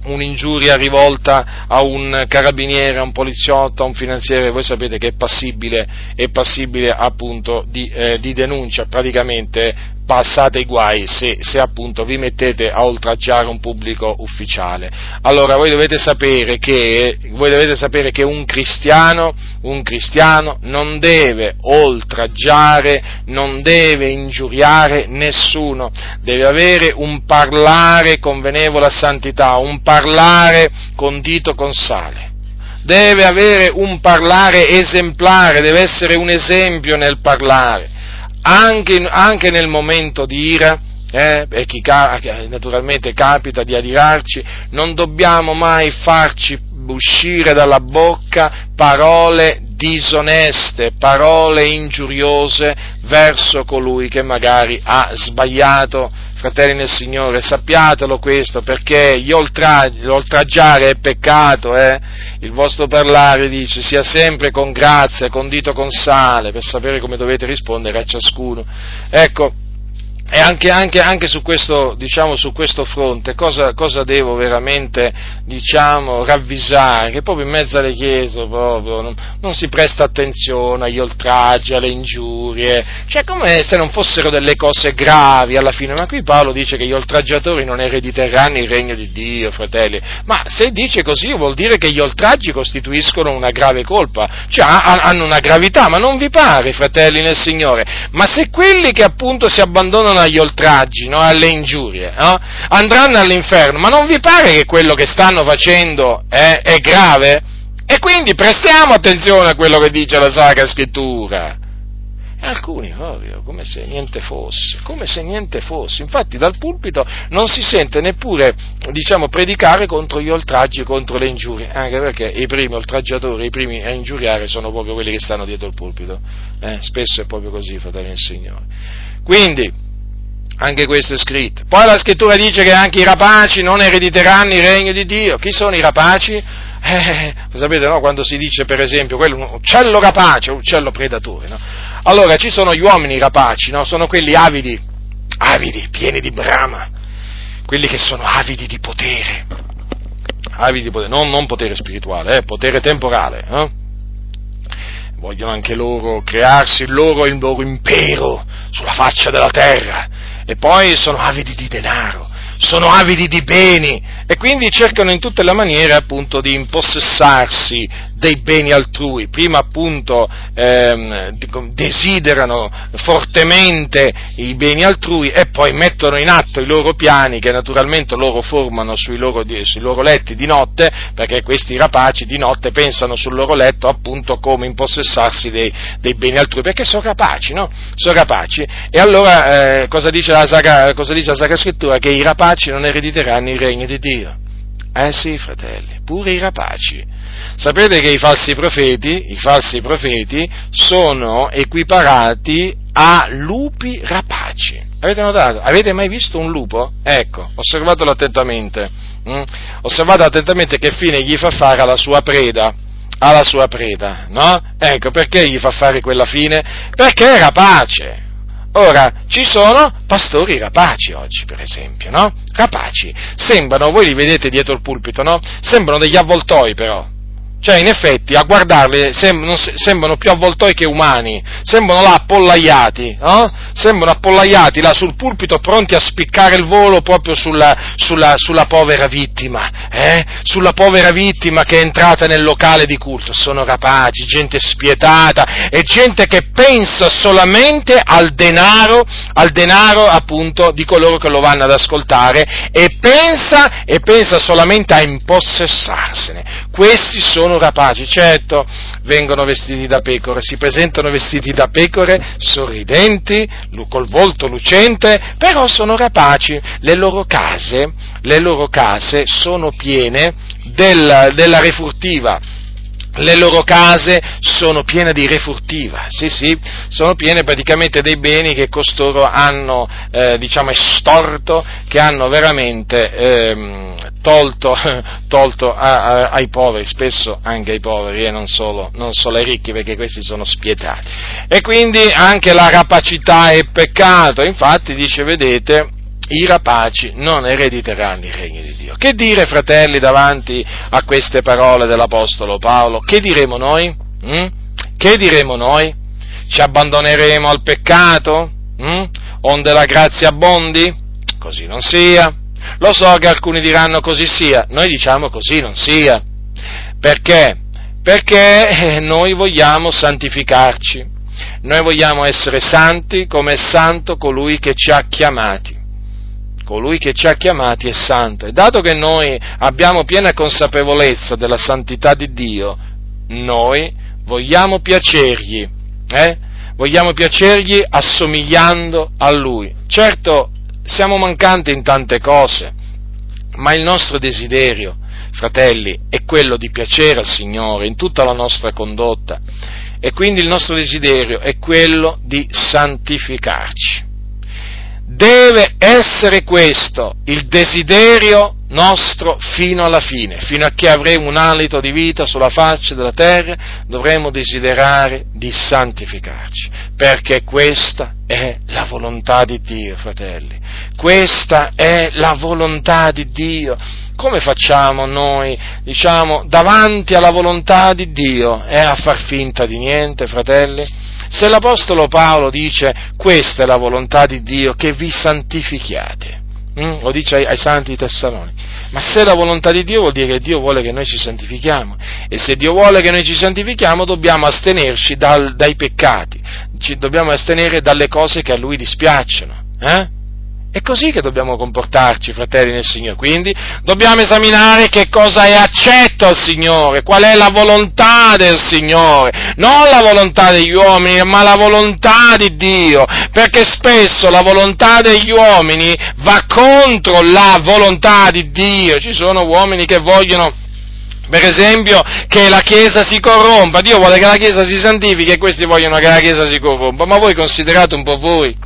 un'ingiuria rivolta a un carabiniere, a un poliziotto, a un finanziere, voi sapete che è passibile, è passibile appunto di, eh, di denuncia, praticamente passate i guai se, se, appunto vi mettete a oltraggiare un pubblico ufficiale. Allora voi dovete sapere che, dovete sapere che un, cristiano, un cristiano non deve oltraggiare, non deve ingiuriare nessuno, deve avere un parlare convenevole a santità, un parlare condito con sale. Deve avere un parlare esemplare, deve essere un esempio nel parlare anche, anche nel momento di ira, eh, e chi naturalmente capita di adirarci, non dobbiamo mai farci uscire dalla bocca parole disoneste, parole ingiuriose verso colui che magari ha sbagliato. Fratelli nel Signore, sappiatelo questo perché l'oltraggiare è peccato, eh? Il vostro parlare dice sia sempre con grazia, condito con sale, per sapere come dovete rispondere a ciascuno. Ecco, e anche, anche, anche su, questo, diciamo, su, questo, fronte cosa, cosa devo veramente diciamo, ravvisare? Che proprio in mezzo alle chiese proprio, non, non, si presta attenzione agli oltraggi, alle ingiurie, cioè come se non fossero delle cose gravi alla fine. Ma qui Paolo dice che gli oltraggiatori non erediteranno il regno di Dio, fratelli. Ma se dice così vuol dire che gli oltraggi costituiscono una grave colpa, cioè hanno una gravità, ma non vi pare, fratelli nel Signore? Ma se quelli che appunto si abbandonano andranno agli oltraggi, no? alle ingiurie, no? andranno all'inferno, ma non vi pare che quello che stanno facendo è, è grave? E quindi prestiamo attenzione a quello che dice la Sacra Scrittura. Alcuni proprio, come se niente fosse, come se niente fosse. Infatti dal pulpito non si sente neppure, diciamo, predicare contro gli oltraggi, contro le ingiurie, anche perché i primi oltraggiatori, i primi a ingiuriare sono proprio quelli che stanno dietro il pulpito. Eh? Spesso è proprio così, fratelli del Signore. Quindi, anche questo è scritto. Poi la scrittura dice che anche i rapaci non erediteranno il regno di Dio. Chi sono i rapaci? Eh, sapete, no? Quando si dice, per esempio, quello, un uccello rapace, un uccello predatore, no? Allora, ci sono gli uomini rapaci, no? Sono quelli avidi, avidi, pieni di brama, quelli che sono avidi di potere, avidi di potere, non, non potere spirituale, eh, potere temporale, eh? Vogliono anche loro crearsi loro, il loro impero sulla faccia della terra e poi sono avidi di denaro sono avidi di beni e quindi cercano in tutte le maniere appunto di impossessarsi dei beni altrui, prima appunto ehm, desiderano fortemente i beni altrui e poi mettono in atto i loro piani che naturalmente loro formano sui loro, sui loro letti di notte, perché questi rapaci di notte pensano sul loro letto appunto come impossessarsi dei, dei beni altrui, perché sono rapaci, no? Sono rapaci. E allora eh, cosa, dice Sacra, cosa dice la Sacra Scrittura? Che i rapaci non erediteranno il regno di Dio. Eh sì, fratelli, pure i rapaci. Sapete che i falsi profeti, i falsi profeti sono equiparati a lupi rapaci. Avete notato? Avete mai visto un lupo? Ecco, osservatelo attentamente. Mm? Osservate attentamente che fine gli fa fare alla sua preda. Alla sua preda, no? Ecco, perché gli fa fare quella fine? Perché è rapace. Ora, ci sono pastori rapaci oggi, per esempio, no? Rapaci. Sembrano, voi li vedete dietro il pulpito, no? Sembrano degli avvoltoi però. Cioè, in effetti, a guardarli sem- sembrano più avvoltoi che umani, sembrano là appollaiati, no? Sembrano appollaiati là sul pulpito pronti a spiccare il volo proprio sulla, sulla, sulla povera vittima, eh? Sulla povera vittima che è entrata nel locale di culto. Sono rapaci, gente spietata e gente che pensa solamente al denaro, al denaro appunto di coloro che lo vanno ad ascoltare e pensa, e pensa solamente a impossessarsene. Questi sono sono rapaci, certo, vengono vestiti da pecore, si presentano vestiti da pecore, sorridenti, col volto lucente, però sono rapaci. Le loro case, le loro case sono piene del, della refurtiva, le loro case sono piene di refurtiva, sì sì, sono piene praticamente dei beni che costoro hanno, eh, diciamo, estorto, che hanno veramente eh, tolto, *laughs* tolto a, a, ai poveri, spesso anche ai poveri e non solo, non solo ai ricchi, perché questi sono spietati. E quindi anche la rapacità è peccato, infatti dice, vedete, i rapaci non erediteranno il regno di Dio. Che dire, fratelli, davanti a queste parole dell'Apostolo Paolo? Che diremo noi? Mm? Che diremo noi? Ci abbandoneremo al peccato? Mm? Onde la grazia abbondi? Così non sia. Lo so che alcuni diranno così sia, noi diciamo così non sia. Perché? Perché eh, noi vogliamo santificarci, noi vogliamo essere santi come è santo colui che ci ha chiamati colui che ci ha chiamati è santo e dato che noi abbiamo piena consapevolezza della santità di Dio, noi vogliamo piacergli, eh? vogliamo piacergli assomigliando a Lui. Certo, siamo mancanti in tante cose, ma il nostro desiderio, fratelli, è quello di piacere al Signore in tutta la nostra condotta e quindi il nostro desiderio è quello di santificarci. Deve essere questo il desiderio nostro fino alla fine, fino a che avremo un alito di vita sulla faccia della terra, dovremo desiderare di santificarci, perché questa è la volontà di Dio, fratelli. Questa è la volontà di Dio. Come facciamo noi, diciamo, davanti alla volontà di Dio, eh, a far finta di niente, fratelli? Se l'Apostolo Paolo dice questa è la volontà di Dio, che vi santifichiate, hm? lo dice ai, ai santi tessaloni, ma se la volontà di Dio vuol dire che Dio vuole che noi ci santifichiamo e se Dio vuole che noi ci santifichiamo dobbiamo astenerci dal, dai peccati, ci dobbiamo astenere dalle cose che a Lui dispiacciono. Eh? È così che dobbiamo comportarci, fratelli nel Signore. Quindi dobbiamo esaminare che cosa è accetto al Signore, qual è la volontà del Signore, non la volontà degli uomini, ma la volontà di Dio, perché spesso la volontà degli uomini va contro la volontà di Dio. Ci sono uomini che vogliono per esempio che la Chiesa si corrompa, Dio vuole che la Chiesa si santifichi e questi vogliono che la Chiesa si corrompa, ma voi considerate un po' voi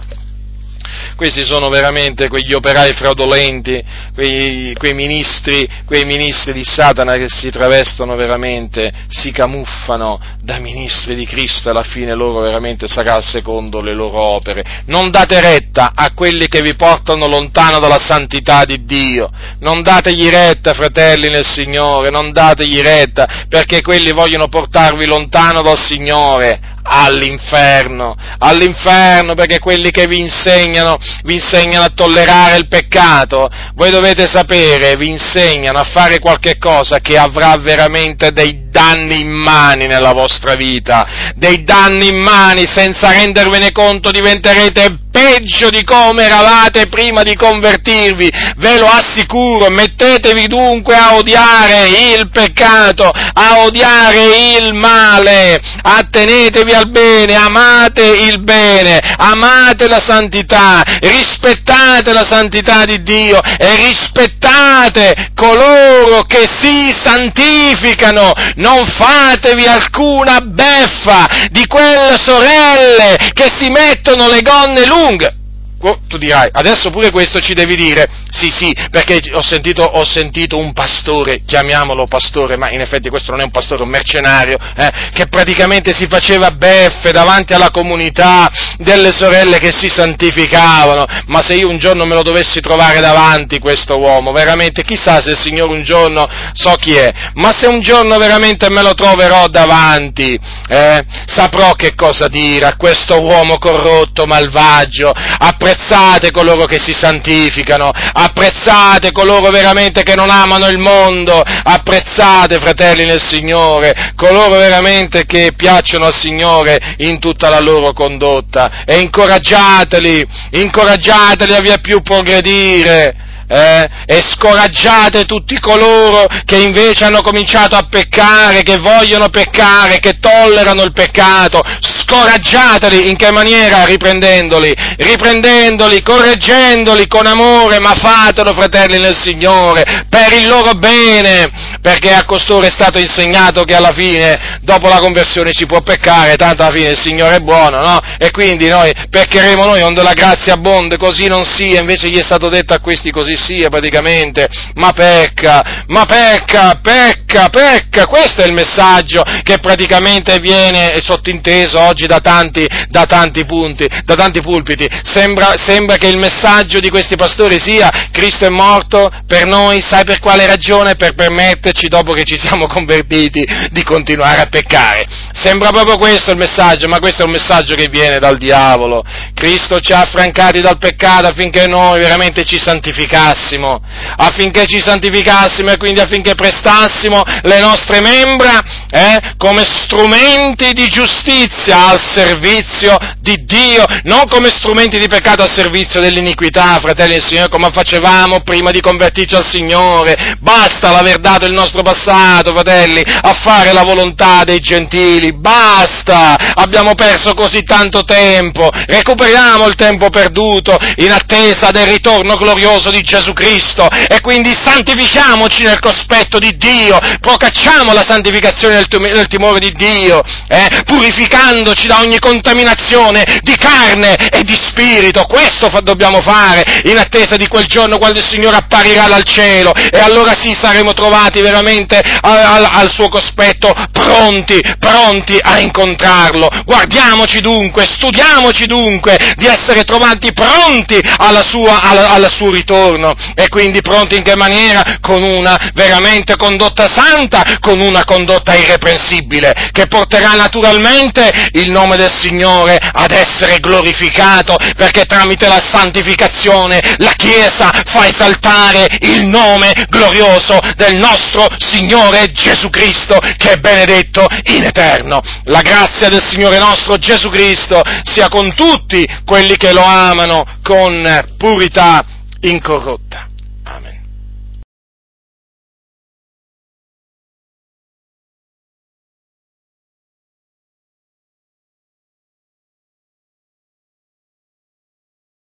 questi sono veramente quegli operai fraudolenti, quei, quei, ministri, quei ministri di Satana che si travestono veramente, si camuffano da ministri di Cristo e alla fine loro veramente sarà secondo le loro opere. Non date retta a quelli che vi portano lontano dalla santità di Dio, non dategli retta, fratelli nel Signore, non dategli retta, perché quelli vogliono portarvi lontano dal Signore, all'inferno, all'inferno perché quelli che vi insegnano, vi insegnano a tollerare il peccato, voi dovete sapere, vi insegnano a fare qualche cosa che avrà veramente dei danni immani nella vostra vita, dei danni immani senza rendervene conto diventerete peggio di come eravate prima di convertirvi, ve lo assicuro, mettetevi dunque a odiare il peccato, a odiare il male, attenetevi al bene, amate il bene, amate la santità, rispettate la santità di Dio e rispettate coloro che si santificano, non fatevi alcuna beffa di quelle sorelle che si mettono le gonne lunghe Oh, tu dirai, adesso pure questo ci devi dire, sì sì, perché ho sentito, ho sentito un pastore, chiamiamolo pastore, ma in effetti questo non è un pastore, è un mercenario, eh, che praticamente si faceva beffe davanti alla comunità delle sorelle che si santificavano, ma se io un giorno me lo dovessi trovare davanti questo uomo, veramente chissà se il Signore un giorno, so chi è, ma se un giorno veramente me lo troverò davanti, eh, saprò che cosa dire a questo uomo corrotto, malvagio, a apprezzate coloro che si santificano, apprezzate coloro veramente che non amano il mondo, apprezzate fratelli nel Signore, coloro veramente che piacciono al Signore in tutta la loro condotta. E incoraggiateli, incoraggiateli a via più progredire eh, e scoraggiate tutti coloro che invece hanno cominciato a peccare, che vogliono peccare, che tollerano il peccato, scoraggiateli in che maniera? Riprendendoli, riprendendoli, correggendoli con amore, ma fatelo fratelli nel Signore, per il loro bene, perché a costoro è stato insegnato che alla fine, dopo la conversione si può peccare, tanto alla fine il Signore è buono, no? E quindi noi peccheremo noi onde la grazia abbonde, così non sia, invece gli è stato detto a questi così sia praticamente, ma pecca, ma pecca, pecca, pecca, questo è il messaggio che praticamente viene sottinteso oggi da tanti, da tanti punti, da tanti pulpiti. Sembra, sembra che il messaggio di questi pastori sia Cristo è morto per noi, sai per quale ragione? Per permetterci, dopo che ci siamo convertiti, di continuare a peccare. Sembra proprio questo il messaggio, ma questo è un messaggio che viene dal diavolo. Cristo ci ha affrancati dal peccato affinché noi veramente ci santificassimo santificassimo, affinché ci santificassimo e quindi affinché prestassimo le nostre membra eh, come strumenti di giustizia al servizio di Dio, non come strumenti di peccato al servizio dell'iniquità, fratelli del Signore, come facevamo prima di convertirci al Signore. Basta l'aver dato il nostro passato, fratelli, a fare la volontà dei gentili, basta! Abbiamo perso così tanto tempo, recuperiamo il tempo perduto in attesa del ritorno glorioso di Gesù Gesù Cristo e quindi santifichiamoci nel cospetto di Dio, procacciamo la santificazione nel, timore di Dio, eh, purificandoci da ogni contaminazione di carne e di spirito. Questo fa, dobbiamo fare in attesa di quel giorno quando il Signore apparirà dal cielo e allora sì saremo trovati veramente al, al, al suo cospetto pronti, pronti a incontrarlo. Guardiamoci dunque, studiamoci dunque di essere trovati pronti alla sua, alla, al suo ritorno eterno e quindi pronti in che maniera? Con una veramente condotta santa, con una condotta irreprensibile, che porterà naturalmente il nome del Signore ad essere glorificato, perché tramite la santificazione la Chiesa fa esaltare il nome glorioso del nostro Signore Gesù Cristo, che è benedetto in eterno. La grazia del Signore nostro Gesù Cristo sia con tutti quelli che lo amano con purità incorrotta.